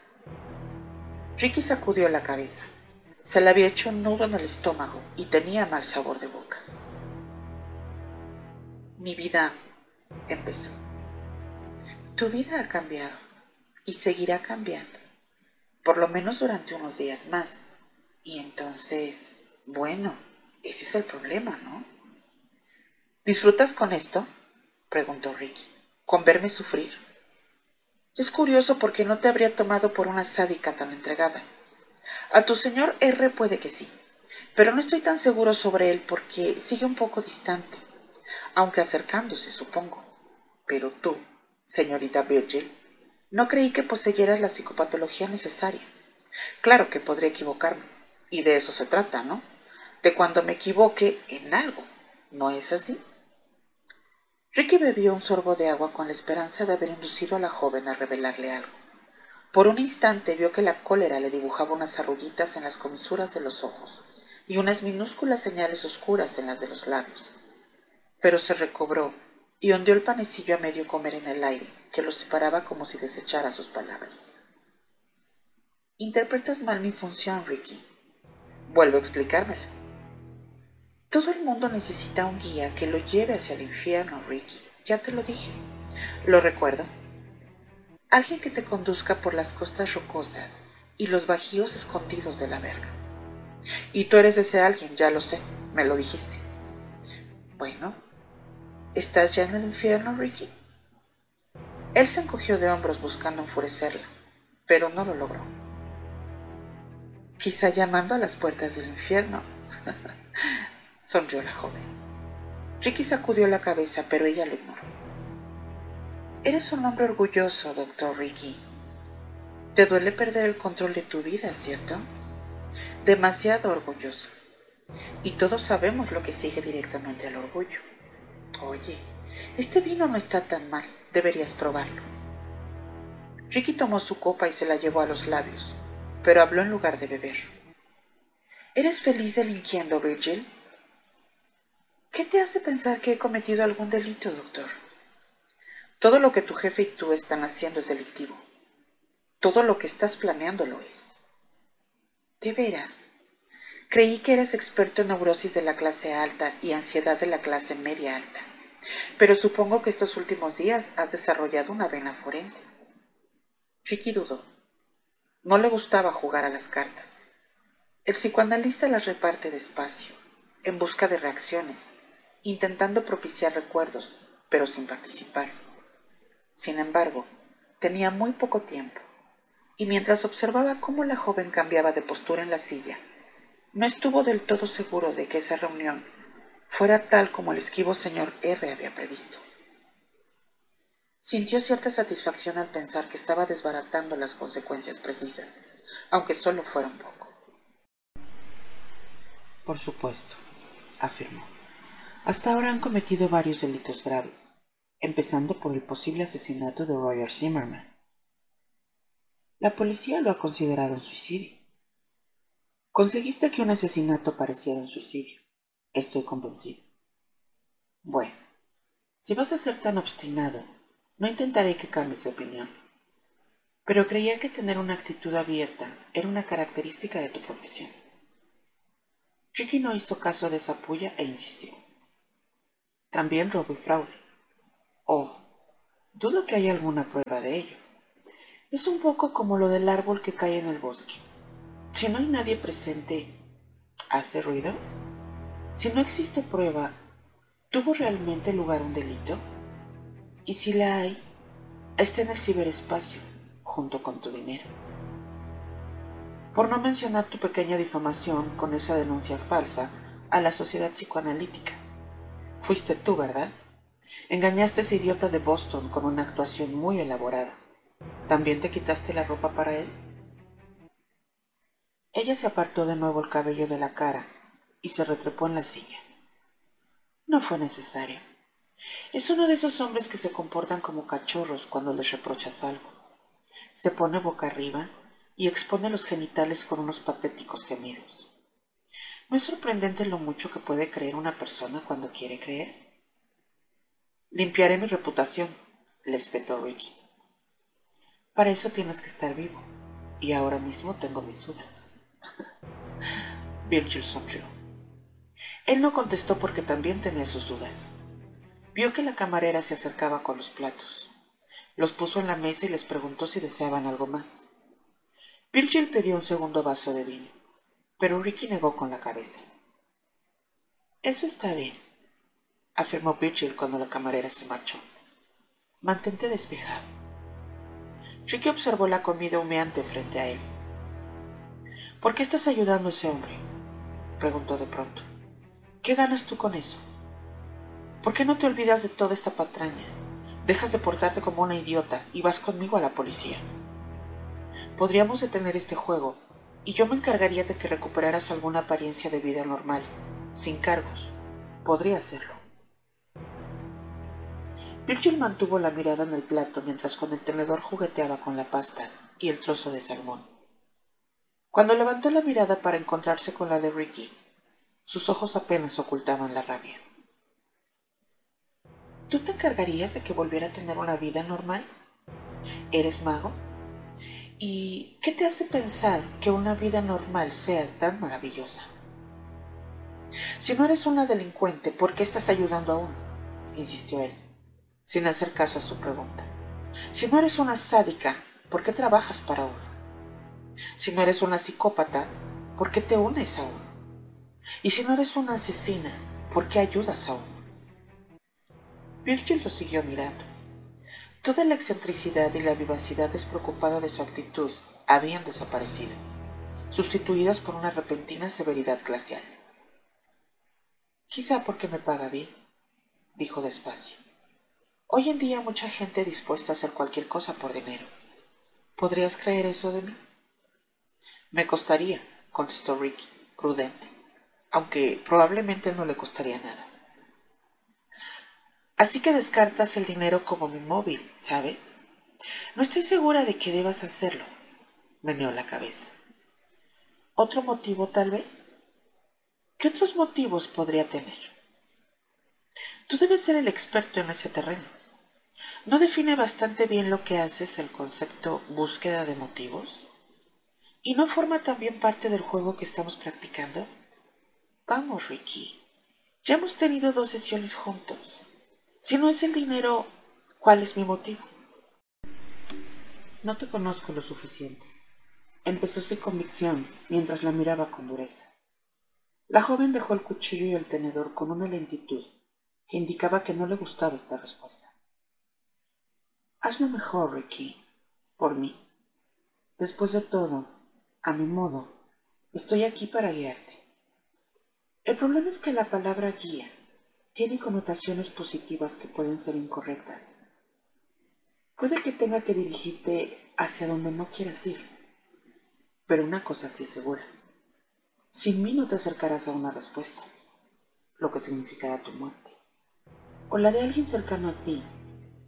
Ricky sacudió la cabeza. Se le había hecho un nudo en el estómago y tenía mal sabor de boca. Mi vida empezó. Tu vida ha cambiado y seguirá cambiando, por lo menos durante unos días más. Y entonces, bueno, ese es el problema, ¿no? ¿Disfrutas con esto? preguntó Ricky. ¿Con verme sufrir? Es curioso porque no te habría tomado por una sádica tan entregada. A tu señor R puede que sí, pero no estoy tan seguro sobre él porque sigue un poco distante aunque acercándose, supongo. Pero tú, señorita Virgil, no creí que poseyeras la psicopatología necesaria. Claro que podría equivocarme, y de eso se trata, ¿no? De cuando me equivoque en algo, ¿no es así? Ricky bebió un sorbo de agua con la esperanza de haber inducido a la joven a revelarle algo. Por un instante vio que la cólera le dibujaba unas arruguitas en las comisuras de los ojos y unas minúsculas señales oscuras en las de los labios pero se recobró y ondeó el panecillo a medio comer en el aire, que lo separaba como si desechara sus palabras. Interpretas mal mi función, Ricky. Vuelvo a explicármela. Todo el mundo necesita un guía que lo lleve hacia el infierno, Ricky. Ya te lo dije. Lo recuerdo. Alguien que te conduzca por las costas rocosas y los bajíos escondidos del averno. Y tú eres ese alguien, ya lo sé, me lo dijiste. Bueno, ¿Estás ya en el infierno, Ricky? Él se encogió de hombros buscando enfurecerla, pero no lo logró. Quizá llamando a las puertas del infierno. *laughs* Sonrió la joven. Ricky sacudió la cabeza, pero ella lo ignoró. Eres un hombre orgulloso, doctor Ricky. Te duele perder el control de tu vida, ¿cierto? Demasiado orgulloso. Y todos sabemos lo que sigue directamente al orgullo. Oye, este vino no está tan mal, deberías probarlo. Ricky tomó su copa y se la llevó a los labios, pero habló en lugar de beber. ¿Eres feliz delinquiendo, Virgil? ¿Qué te hace pensar que he cometido algún delito, doctor? Todo lo que tu jefe y tú están haciendo es delictivo. Todo lo que estás planeando lo es. ¿De veras? Creí que eras experto en neurosis de la clase alta y ansiedad de la clase media alta pero supongo que estos últimos días has desarrollado una vena forense. Ricky dudó. No le gustaba jugar a las cartas. El psicoanalista las reparte despacio, en busca de reacciones, intentando propiciar recuerdos, pero sin participar. Sin embargo, tenía muy poco tiempo, y mientras observaba cómo la joven cambiaba de postura en la silla, no estuvo del todo seguro de que esa reunión fuera tal como el esquivo señor R había previsto. Sintió cierta satisfacción al pensar que estaba desbaratando las consecuencias precisas, aunque solo fuera un poco. Por supuesto, afirmó. Hasta ahora han cometido varios delitos graves, empezando por el posible asesinato de Roger Zimmerman. La policía lo ha considerado un suicidio. Conseguiste que un asesinato pareciera un suicidio. Estoy convencido. Bueno, si vas a ser tan obstinado, no intentaré que cambies de opinión. Pero creía que tener una actitud abierta era una característica de tu profesión. Ricky no hizo caso de esa puya e insistió. También robo y fraude. Oh, dudo que haya alguna prueba de ello. Es un poco como lo del árbol que cae en el bosque. Si no hay nadie presente, ¿hace ruido? Si no existe prueba, ¿tuvo realmente lugar un delito? Y si la hay, está en el ciberespacio, junto con tu dinero. Por no mencionar tu pequeña difamación con esa denuncia falsa a la sociedad psicoanalítica. Fuiste tú, ¿verdad? Engañaste a ese idiota de Boston con una actuación muy elaborada. ¿También te quitaste la ropa para él? Ella se apartó de nuevo el cabello de la cara y se retrepó en la silla. No fue necesario. Es uno de esos hombres que se comportan como cachorros cuando les reprochas algo. Se pone boca arriba y expone los genitales con unos patéticos gemidos. ¿No es sorprendente lo mucho que puede creer una persona cuando quiere creer? Limpiaré mi reputación, le espetó Ricky. Para eso tienes que estar vivo, y ahora mismo tengo mis dudas. Virgil sonrió. Él no contestó porque también tenía sus dudas. Vio que la camarera se acercaba con los platos. Los puso en la mesa y les preguntó si deseaban algo más. Virgil pidió un segundo vaso de vino, pero Ricky negó con la cabeza. Eso está bien, afirmó Virgil cuando la camarera se marchó. Mantente despejado. Ricky observó la comida humeante frente a él. ¿Por qué estás ayudando a ese hombre? Preguntó de pronto. ¿Qué ganas tú con eso? ¿Por qué no te olvidas de toda esta patraña? Dejas de portarte como una idiota y vas conmigo a la policía. Podríamos detener este juego y yo me encargaría de que recuperaras alguna apariencia de vida normal, sin cargos. Podría hacerlo. Virgil mantuvo la mirada en el plato mientras con el tenedor jugueteaba con la pasta y el trozo de salmón. Cuando levantó la mirada para encontrarse con la de Ricky, sus ojos apenas ocultaban la rabia. ¿Tú te encargarías de que volviera a tener una vida normal? ¿Eres mago? ¿Y qué te hace pensar que una vida normal sea tan maravillosa? Si no eres una delincuente, ¿por qué estás ayudando a uno? insistió él, sin hacer caso a su pregunta. Si no eres una sádica, ¿por qué trabajas para uno? Si no eres una psicópata, ¿por qué te unes a uno? Y si no eres una asesina, ¿por qué ayudas a uno? Virgil lo siguió mirando. Toda la excentricidad y la vivacidad despreocupada de su actitud habían desaparecido, sustituidas por una repentina severidad glacial. Quizá porque me paga bien, dijo despacio. Hoy en día mucha gente dispuesta a hacer cualquier cosa por dinero. ¿Podrías creer eso de mí? Me costaría, contestó Ricky, prudente, aunque probablemente no le costaría nada. Así que descartas el dinero como mi móvil, ¿sabes? No estoy segura de que debas hacerlo, meneó la cabeza. ¿Otro motivo tal vez? ¿Qué otros motivos podría tener? Tú debes ser el experto en ese terreno. ¿No define bastante bien lo que haces el concepto búsqueda de motivos? ¿Y no forma también parte del juego que estamos practicando? Vamos, Ricky. Ya hemos tenido dos sesiones juntos. Si no es el dinero, ¿cuál es mi motivo? No te conozco lo suficiente. Empezó sin convicción mientras la miraba con dureza. La joven dejó el cuchillo y el tenedor con una lentitud que indicaba que no le gustaba esta respuesta. Hazlo mejor, Ricky, por mí. Después de todo, a mi modo, estoy aquí para guiarte. El problema es que la palabra guía tiene connotaciones positivas que pueden ser incorrectas. Puede que tenga que dirigirte hacia donde no quieras ir, pero una cosa sí es segura. Sin mí no te acercarás a una respuesta, lo que significará tu muerte, o la de alguien cercano a ti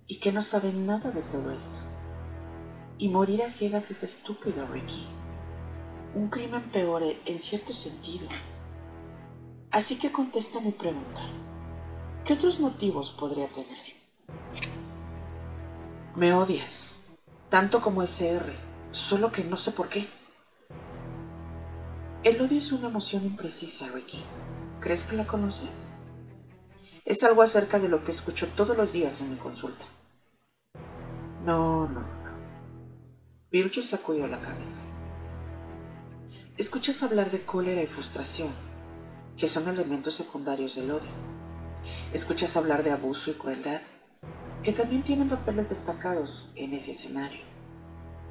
y que no sabe nada de todo esto. Y morir a ciegas es estúpido, Ricky un crimen peor en cierto sentido. Así que contesta mi pregunta. ¿Qué otros motivos podría tener? Me odias, tanto como ese R, solo que no sé por qué. El odio es una emoción imprecisa, Ricky. ¿Crees que la conoces? Es algo acerca de lo que escucho todos los días en mi consulta. No, no, no. Virgil sacudió la cabeza. Escuchas hablar de cólera y frustración, que son elementos secundarios del odio. Escuchas hablar de abuso y crueldad, que también tienen papeles destacados en ese escenario,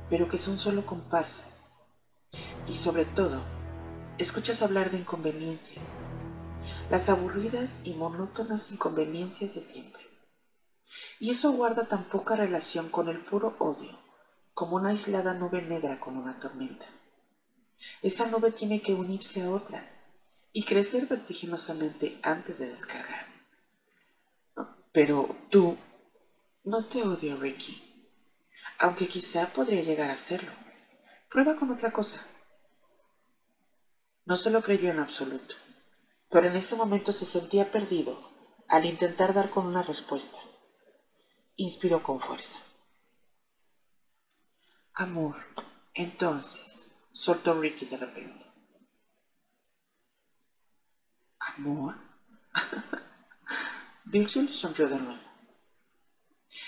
pero que son solo comparsas. Y sobre todo, escuchas hablar de inconveniencias, las aburridas y monótonas inconveniencias de siempre. Y eso guarda tan poca relación con el puro odio, como una aislada nube negra con una tormenta. Esa nube tiene que unirse a otras y crecer vertiginosamente antes de descargar. Pero tú no te odio, Ricky, aunque quizá podría llegar a serlo. Prueba con otra cosa. No se lo creyó en absoluto, pero en ese momento se sentía perdido al intentar dar con una respuesta. Inspiró con fuerza. Amor, entonces, soltó Ricky de repente. ¿Amor? *laughs* Virgil sonrió de nuevo.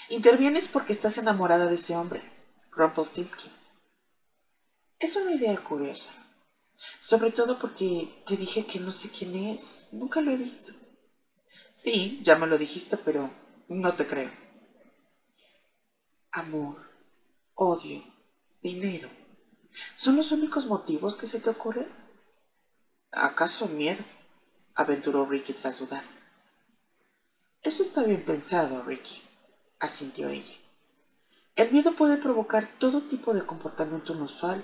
Intervienes porque estás enamorada de ese hombre, Rumpelstiltskin. Es una idea curiosa, sobre todo porque te dije que no sé quién es, nunca lo he visto. Sí, ya me lo dijiste, pero no te creo. Amor, odio, dinero, ¿son los únicos motivos que se te ocurren? ¿Acaso miedo? aventuró Ricky tras dudar. Eso está bien pensado, Ricky, asintió ella. El miedo puede provocar todo tipo de comportamiento inusual,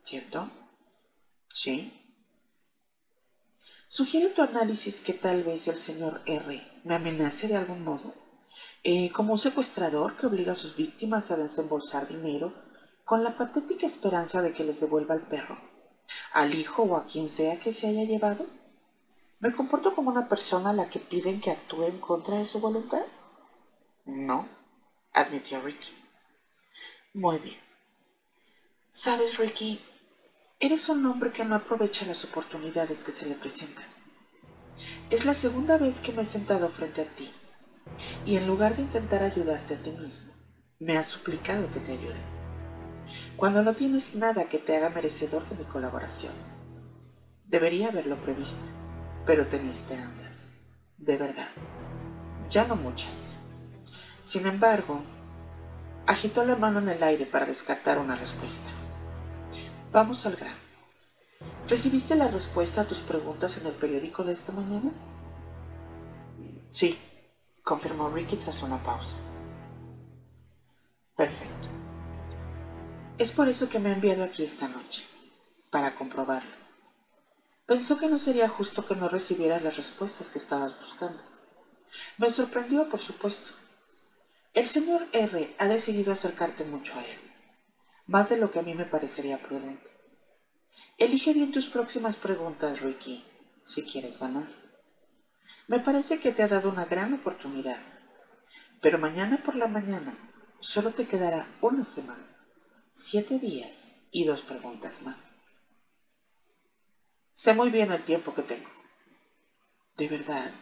¿cierto? Sí. Sugiere tu análisis que tal vez el señor R me amenace de algún modo, eh, como un secuestrador que obliga a sus víctimas a desembolsar dinero con la patética esperanza de que les devuelva al perro, al hijo o a quien sea que se haya llevado. ¿Me comporto como una persona a la que piden que actúe en contra de su voluntad? No, admitió Ricky. Muy bien. Sabes, Ricky, eres un hombre que no aprovecha las oportunidades que se le presentan. Es la segunda vez que me he sentado frente a ti y en lugar de intentar ayudarte a ti mismo, me has suplicado que te ayude. Cuando no tienes nada que te haga merecedor de mi colaboración. Debería haberlo previsto pero tenía esperanzas, de verdad, ya no muchas. Sin embargo, agitó la mano en el aire para descartar una respuesta. Vamos al grano. ¿Recibiste la respuesta a tus preguntas en el periódico de esta mañana? Sí, confirmó Ricky tras una pausa. Perfecto. Es por eso que me ha enviado aquí esta noche, para comprobarlo. Pensó que no sería justo que no recibieras las respuestas que estabas buscando. Me sorprendió, por supuesto. El señor R ha decidido acercarte mucho a él, más de lo que a mí me parecería prudente. Elige bien tus próximas preguntas, Ricky, si quieres ganar. Me parece que te ha dado una gran oportunidad, pero mañana por la mañana solo te quedará una semana, siete días y dos preguntas más. Sé muy bien el tiempo que tengo. ¿De verdad?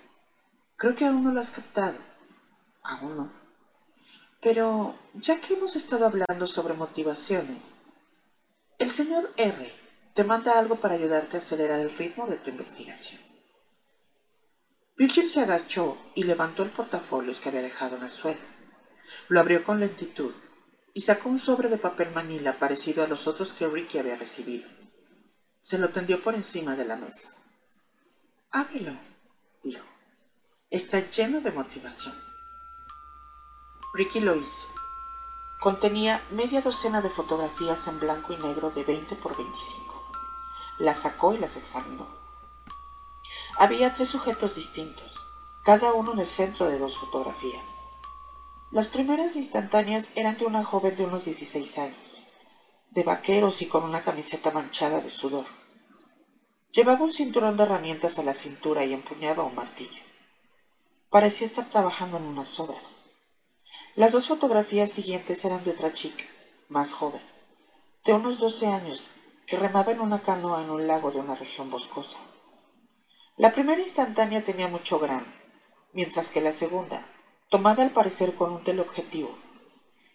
Creo que aún no lo has captado. Aún no. Pero ya que hemos estado hablando sobre motivaciones, el señor R te manda algo para ayudarte a acelerar el ritmo de tu investigación. Virgil se agachó y levantó el portafolio que había dejado en el suelo. Lo abrió con lentitud y sacó un sobre de papel manila parecido a los otros que Ricky había recibido. Se lo tendió por encima de la mesa. Ábrelo, dijo. Está lleno de motivación. Ricky lo hizo. Contenía media docena de fotografías en blanco y negro de 20 por 25. Las sacó y las examinó. Había tres sujetos distintos, cada uno en el centro de dos fotografías. Las primeras instantáneas eran de una joven de unos 16 años de vaqueros y con una camiseta manchada de sudor. Llevaba un cinturón de herramientas a la cintura y empuñaba un martillo. Parecía estar trabajando en unas obras. Las dos fotografías siguientes eran de otra chica, más joven, de unos doce años, que remaba en una canoa en un lago de una región boscosa. La primera instantánea tenía mucho grano, mientras que la segunda, tomada al parecer con un teleobjetivo,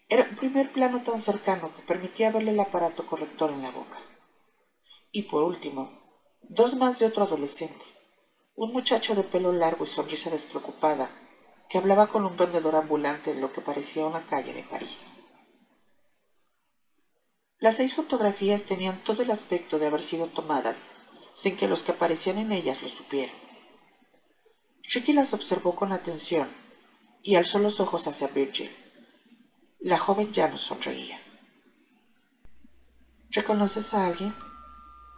era un primer plano tan cercano que permitía verle el aparato corrector en la boca. Y por último, dos más de otro adolescente, un muchacho de pelo largo y sonrisa despreocupada, que hablaba con un vendedor ambulante en lo que parecía una calle de París. Las seis fotografías tenían todo el aspecto de haber sido tomadas sin que los que aparecían en ellas lo supieran. Ricky las observó con atención y alzó los ojos hacia Virgil. La joven ya no sonreía. ¿Reconoces a alguien?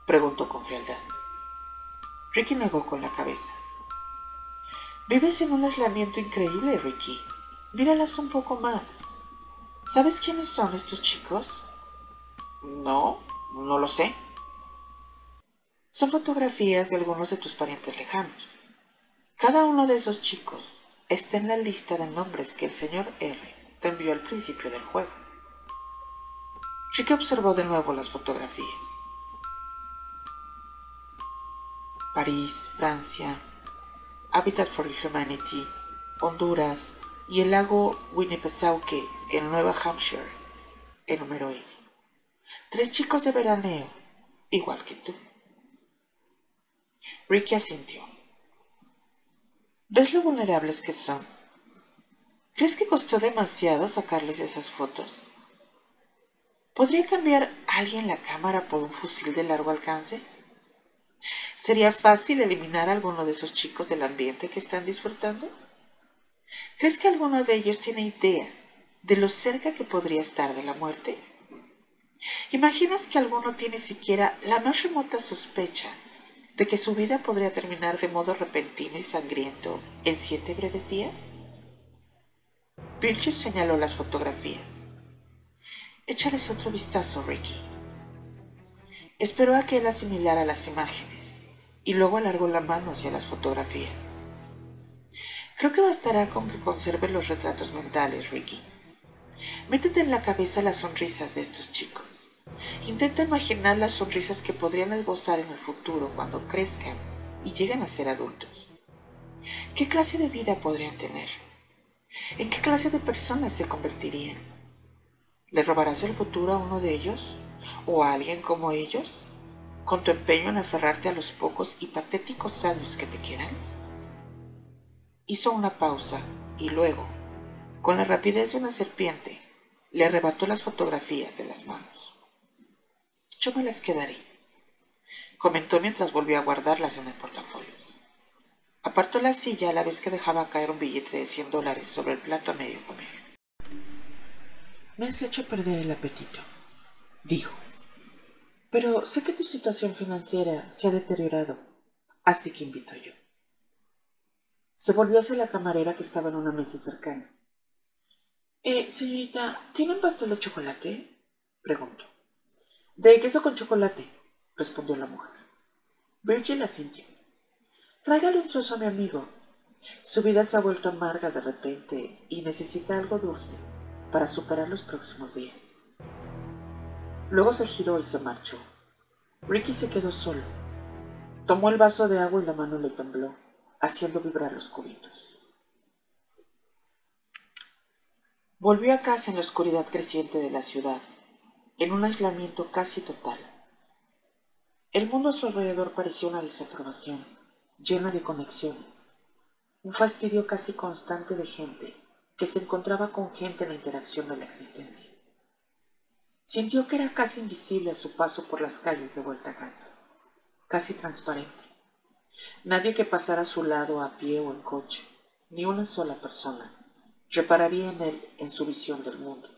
preguntó con frialdad. Ricky negó con la cabeza. Vives en un aislamiento increíble, Ricky. Míralas un poco más. ¿Sabes quiénes son estos chicos? No, no lo sé. Son fotografías de algunos de tus parientes lejanos. Cada uno de esos chicos está en la lista de nombres que el señor R te envió al principio del juego. Ricky observó de nuevo las fotografías. París, Francia, Habitat for Humanity, Honduras y el lago Winnipesaukee en Nueva Hampshire, número L. Tres chicos de veraneo, igual que tú. Ricky asintió. ¿Ves lo vulnerables que son? ¿Crees que costó demasiado sacarles esas fotos? ¿Podría cambiar alguien la cámara por un fusil de largo alcance? ¿Sería fácil eliminar a alguno de esos chicos del ambiente que están disfrutando? ¿Crees que alguno de ellos tiene idea de lo cerca que podría estar de la muerte? ¿Imaginas que alguno tiene siquiera la más remota sospecha de que su vida podría terminar de modo repentino y sangriento en siete breves días? Virgil señaló las fotografías. Échales otro vistazo, Ricky. Esperó a que él asimilara las imágenes y luego alargó la mano hacia las fotografías. Creo que bastará con que conserve los retratos mentales, Ricky. Métete en la cabeza las sonrisas de estos chicos. Intenta imaginar las sonrisas que podrían esbozar en el futuro cuando crezcan y lleguen a ser adultos. ¿Qué clase de vida podrían tener? ¿En qué clase de personas se convertirían? ¿Le robarás el futuro a uno de ellos? ¿O a alguien como ellos? ¿Con tu empeño en aferrarte a los pocos y patéticos años que te quedan? Hizo una pausa y luego, con la rapidez de una serpiente, le arrebató las fotografías de las manos. Yo me las quedaré, comentó mientras volvió a guardarlas en el portafolio. Apartó la silla a la vez que dejaba caer un billete de 100 dólares sobre el plato a medio comer. Me has hecho perder el apetito, dijo. Pero sé que tu situación financiera se ha deteriorado, así que invito yo. Se volvió hacia la camarera que estaba en una mesa cercana. Eh, señorita, ¿tiene un pastel de chocolate? preguntó. De queso con chocolate, respondió la mujer. Virgil asintió. Tráigale un trozo a mi amigo. Su vida se ha vuelto amarga de repente y necesita algo dulce para superar los próximos días. Luego se giró y se marchó. Ricky se quedó solo. Tomó el vaso de agua y la mano le tembló, haciendo vibrar los cubitos. Volvió a casa en la oscuridad creciente de la ciudad en un aislamiento casi total. El mundo a su alrededor parecía una desaprobación, llena de conexiones, un fastidio casi constante de gente que se encontraba con gente en la interacción de la existencia. Sintió que era casi invisible a su paso por las calles de vuelta a casa, casi transparente. Nadie que pasara a su lado a pie o en coche, ni una sola persona, repararía en él en su visión del mundo.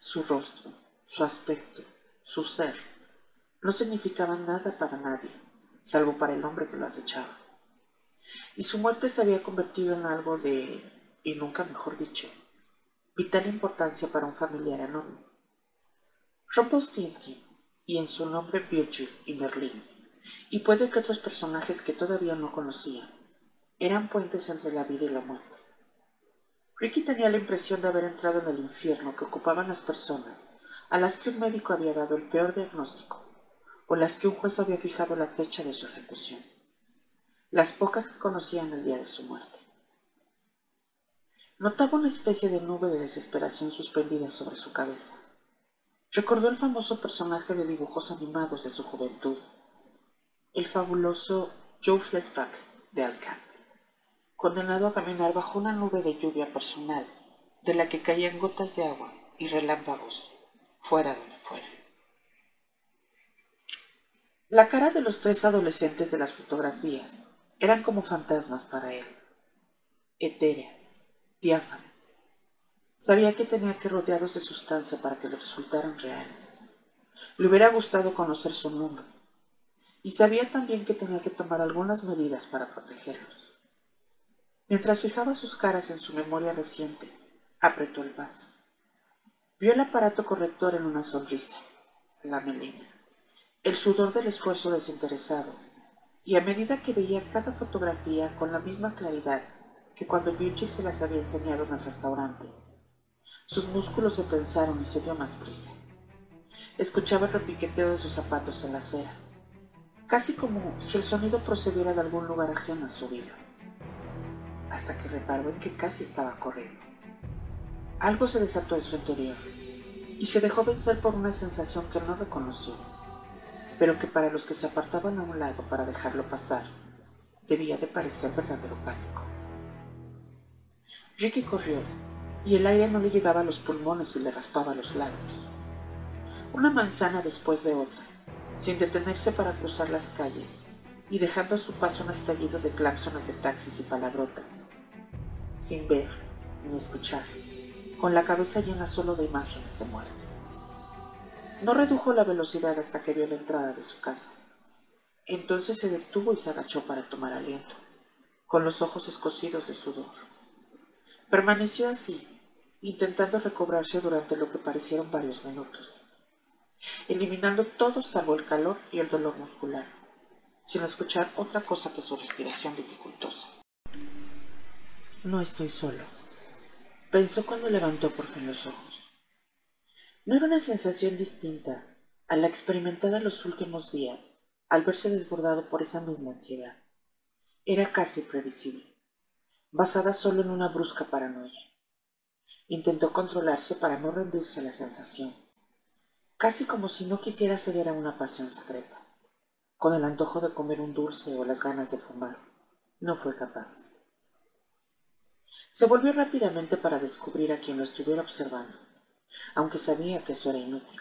Su rostro, su aspecto, su ser, no significaban nada para nadie, salvo para el hombre que lo acechaba. Y su muerte se había convertido en algo de, y nunca mejor dicho, vital importancia para un familiar anónimo. Rumpelstiltskin, y en su nombre Virgil y Merlin, y puede que otros personajes que todavía no conocía, eran puentes entre la vida y la muerte. Ricky tenía la impresión de haber entrado en el infierno que ocupaban las personas a las que un médico había dado el peor diagnóstico, o las que un juez había fijado la fecha de su ejecución, las pocas que conocían el día de su muerte. Notaba una especie de nube de desesperación suspendida sobre su cabeza. Recordó el famoso personaje de dibujos animados de su juventud, el fabuloso Joe Flesback de Alcan, condenado a caminar bajo una nube de lluvia personal de la que caían gotas de agua y relámpagos fuera donde fuera. La cara de los tres adolescentes de las fotografías eran como fantasmas para él, etéreas, diáfanas. Sabía que tenía que rodearlos de sustancia para que le resultaran reales. Le hubiera gustado conocer su nombre, y sabía también que tenía que tomar algunas medidas para protegerlos. Mientras fijaba sus caras en su memoria reciente, apretó el vaso. Vio el aparato corrector en una sonrisa, la melena, el sudor del esfuerzo desinteresado, y a medida que veía cada fotografía con la misma claridad que cuando Virgil se las había enseñado en el restaurante, sus músculos se tensaron y se dio más prisa. Escuchaba el repiqueteo de sus zapatos en la acera casi como si el sonido procediera de algún lugar ajeno a su vida, hasta que reparó en que casi estaba corriendo. Algo se desató en su interior y se dejó vencer por una sensación que no reconoció, pero que para los que se apartaban a un lado para dejarlo pasar, debía de parecer verdadero pánico. Ricky corrió y el aire no le llegaba a los pulmones y le raspaba los labios. Una manzana después de otra, sin detenerse para cruzar las calles y dejando a su paso un estallido de claxones de taxis y palabrotas, sin ver ni escuchar, con la cabeza llena solo de imágenes de muerte. No redujo la velocidad hasta que vio la entrada de su casa. Entonces se detuvo y se agachó para tomar aliento, con los ojos escocidos de sudor. Permaneció así, intentando recobrarse durante lo que parecieron varios minutos eliminando todo salvo el calor y el dolor muscular, sin escuchar otra cosa que su respiración dificultosa. No estoy solo, pensó cuando levantó por fin los ojos. No era una sensación distinta a la experimentada los últimos días al verse desbordado por esa misma ansiedad. Era casi previsible, basada solo en una brusca paranoia. Intentó controlarse para no rendirse a la sensación casi como si no quisiera ceder a una pasión secreta, con el antojo de comer un dulce o las ganas de fumar. No fue capaz. Se volvió rápidamente para descubrir a quien lo estuviera observando, aunque sabía que eso era inútil.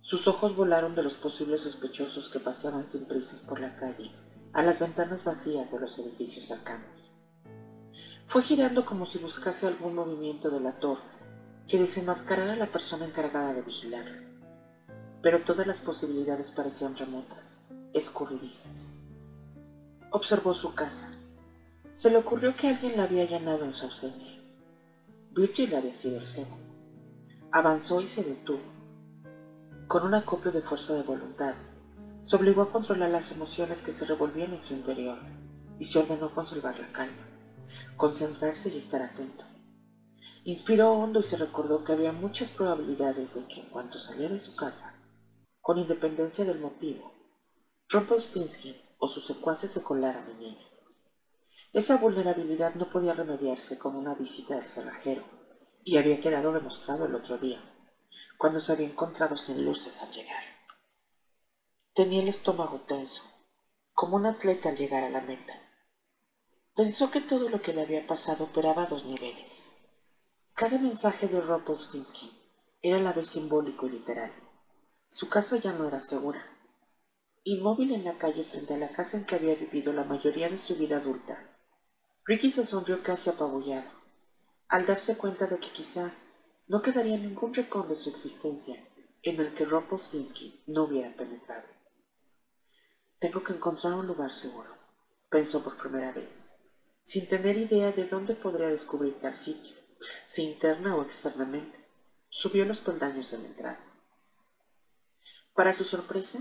Sus ojos volaron de los posibles sospechosos que paseaban sin prisas por la calle a las ventanas vacías de los edificios cercanos. Fue girando como si buscase algún movimiento del ator que desenmascarara a la persona encargada de vigilar. Pero todas las posibilidades parecían remotas, escurridizas. Observó su casa. Se le ocurrió que alguien la había allanado en su ausencia. Virgil había sido el cebo. Avanzó y se detuvo. Con un acopio de fuerza de voluntad, se obligó a controlar las emociones que se revolvían en su interior y se ordenó conservar la calma, concentrarse y estar atento. Inspiró hondo y se recordó que había muchas probabilidades de que en cuanto saliera de su casa, con independencia del motivo, Rumpelstiltskin o sus secuaces se colaran en ella. Esa vulnerabilidad no podía remediarse con una visita del cerrajero, y había quedado demostrado el otro día, cuando se había encontrado sin luces al llegar. Tenía el estómago tenso, como un atleta al llegar a la meta. Pensó que todo lo que le había pasado operaba a dos niveles cada mensaje de Rumpelstiltskin era a la vez simbólico y literal. Su casa ya no era segura. Inmóvil en la calle frente a la casa en que había vivido la mayoría de su vida adulta, Ricky se sonrió casi apabullado, al darse cuenta de que quizá no quedaría ningún rincón de su existencia en el que Rumpelstiltskin no hubiera penetrado. Tengo que encontrar un lugar seguro, pensó por primera vez, sin tener idea de dónde podría descubrir tal sitio si interna o externamente, subió los peldaños de la entrada. Para su sorpresa,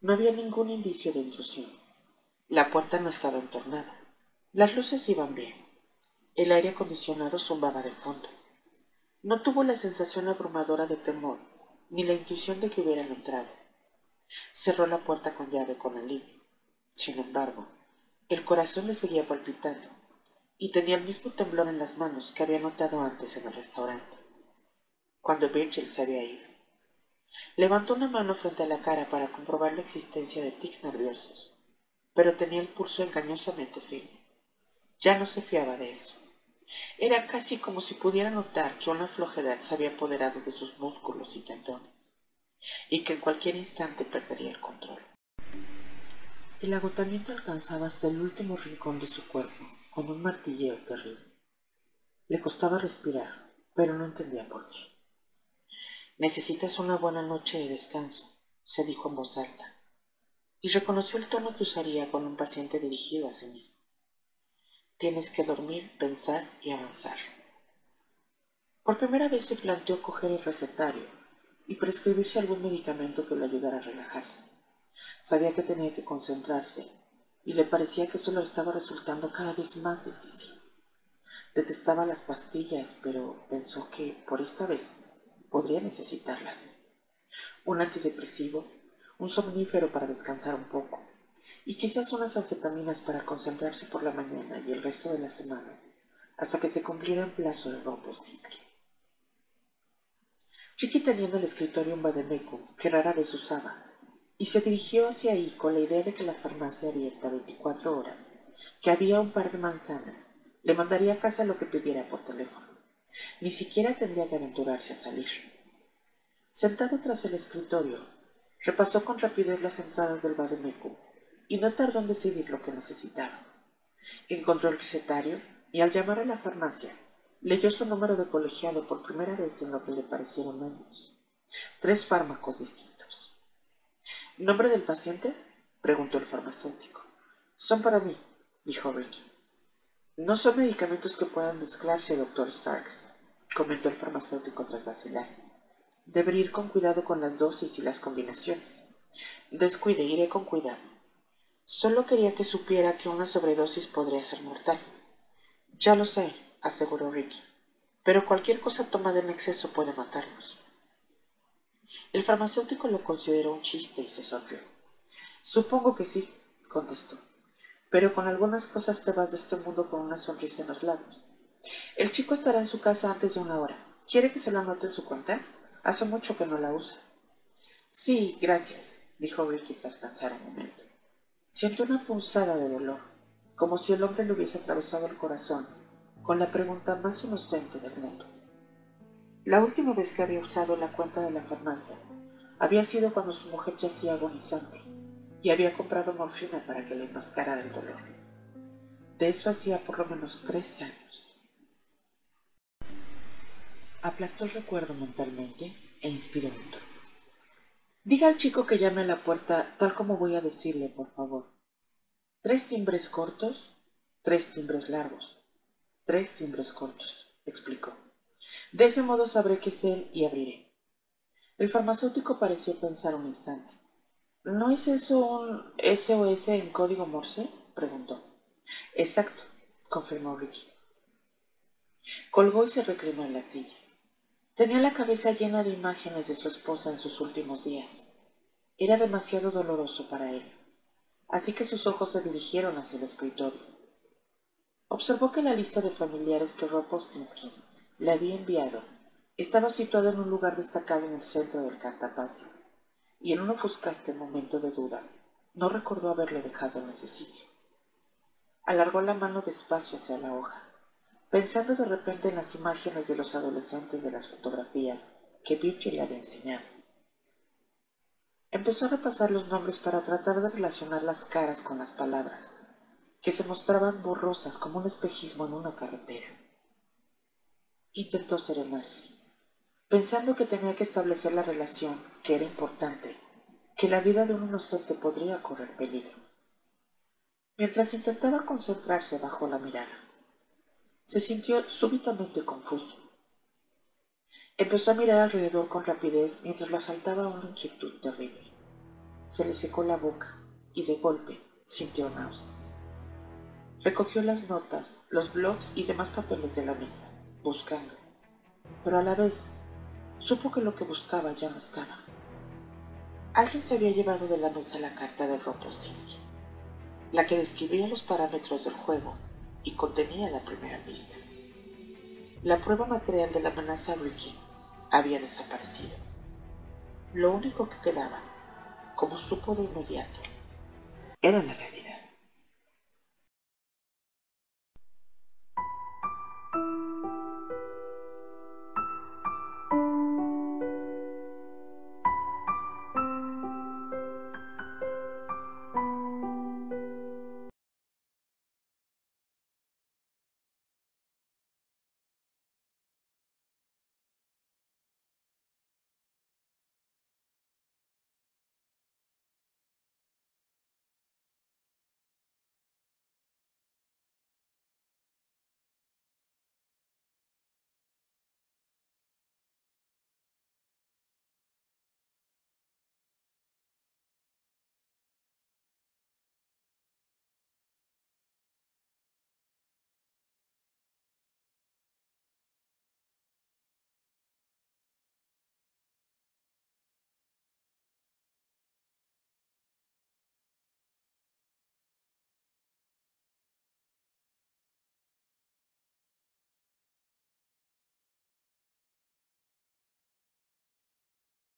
no había ningún indicio de intrusión. La puerta no estaba entornada. Las luces iban bien. El aire acondicionado zumbaba de fondo. No tuvo la sensación abrumadora de temor, ni la intuición de que hubieran entrado. Cerró la puerta con llave con alivio. Sin embargo, el corazón le seguía palpitando y tenía el mismo temblor en las manos que había notado antes en el restaurante, cuando Virgil se había ido. Levantó una mano frente a la cara para comprobar la existencia de tics nerviosos, pero tenía el pulso engañosamente firme. Ya no se fiaba de eso. Era casi como si pudiera notar que una flojedad se había apoderado de sus músculos y tendones, y que en cualquier instante perdería el control. El agotamiento alcanzaba hasta el último rincón de su cuerpo con un martilleo terrible. Le costaba respirar, pero no entendía por qué. Necesitas una buena noche de descanso, se dijo en voz alta, y reconoció el tono que usaría con un paciente dirigido a sí mismo. Tienes que dormir, pensar y avanzar. Por primera vez se planteó coger el recetario y prescribirse algún medicamento que le ayudara a relajarse. Sabía que tenía que concentrarse y le parecía que eso le estaba resultando cada vez más difícil. Detestaba las pastillas, pero pensó que, por esta vez, podría necesitarlas. Un antidepresivo, un somnífero para descansar un poco, y quizás unas anfetaminas para concentrarse por la mañana y el resto de la semana, hasta que se cumpliera el plazo de Robostinsky. Chiqui tenía en el escritorio un vademécum que rara vez usaba, y se dirigió hacia ahí con la idea de que la farmacia abierta 24 horas, que había un par de manzanas, le mandaría a casa lo que pidiera por teléfono. Ni siquiera tendría que aventurarse a salir. Sentado tras el escritorio, repasó con rapidez las entradas del Bademecum y no tardó en decidir lo que necesitaba. Encontró el recetario y al llamar a la farmacia, leyó su número de colegiado por primera vez en lo que le parecieron años. Tres fármacos distintos. ¿Nombre del paciente? preguntó el farmacéutico. Son para mí, dijo Ricky. No son medicamentos que puedan mezclarse, doctor Starks, comentó el farmacéutico tras vacilar. Debería ir con cuidado con las dosis y las combinaciones. Descuide, iré con cuidado. Solo quería que supiera que una sobredosis podría ser mortal. Ya lo sé, aseguró Ricky, pero cualquier cosa tomada en exceso puede matarnos. El farmacéutico lo consideró un chiste y se sonrió. Supongo que sí, contestó pero con algunas cosas te vas de este mundo con una sonrisa en los labios. El chico estará en su casa antes de una hora. ¿Quiere que se lo anote en su cuenta? Hace mucho que no la usa. Sí, gracias, dijo Ricky tras pensar un momento. Siento una punzada de dolor, como si el hombre le hubiese atravesado el corazón con la pregunta más inocente del mundo. La última vez que había usado la cuenta de la farmacia había sido cuando su mujer yacía agonizante y había comprado morfina para que le enmascarara el dolor. De eso hacía por lo menos tres años. Aplastó el recuerdo mentalmente e inspiró otro. Diga al chico que llame a la puerta tal como voy a decirle, por favor. Tres timbres cortos, tres timbres largos, tres timbres cortos, explicó. De ese modo sabré que es él y abriré. El farmacéutico pareció pensar un instante. ¿No es eso un SOS en código Morse? preguntó. Exacto, confirmó Ricky. Colgó y se reclinó en la silla. Tenía la cabeza llena de imágenes de su esposa en sus últimos días. Era demasiado doloroso para él, así que sus ojos se dirigieron hacia el escritorio. Observó que la lista de familiares que Rob Ostinsky le había enviado estaba situada en un lugar destacado en el centro del cartapacio y en un ofuscaste momento de duda no recordó haberlo dejado en ese sitio. Alargó la mano despacio hacia la hoja, pensando de repente en las imágenes de los adolescentes de las fotografías que Virgil le había enseñado. Empezó a repasar los nombres para tratar de relacionar las caras con las palabras, que se mostraban borrosas como un espejismo en una carretera. Intentó serenarse pensando que tenía que establecer la relación, que era importante, que la vida de un inocente podría correr peligro. Mientras intentaba concentrarse bajo la mirada, se sintió súbitamente confuso. Empezó a mirar alrededor con rapidez mientras lo asaltaba una inquietud terrible. Se le secó la boca y de golpe sintió náuseas. Recogió las notas, los blogs y demás papeles de la mesa, buscando, pero a la vez Supo que lo que buscaba ya no estaba. Alguien se había llevado de la mesa la carta de Ropostinsky, la que describía los parámetros del juego y contenía la primera pista. La prueba material de la amenaza Ricky había desaparecido. Lo único que quedaba, como supo de inmediato, era la realidad.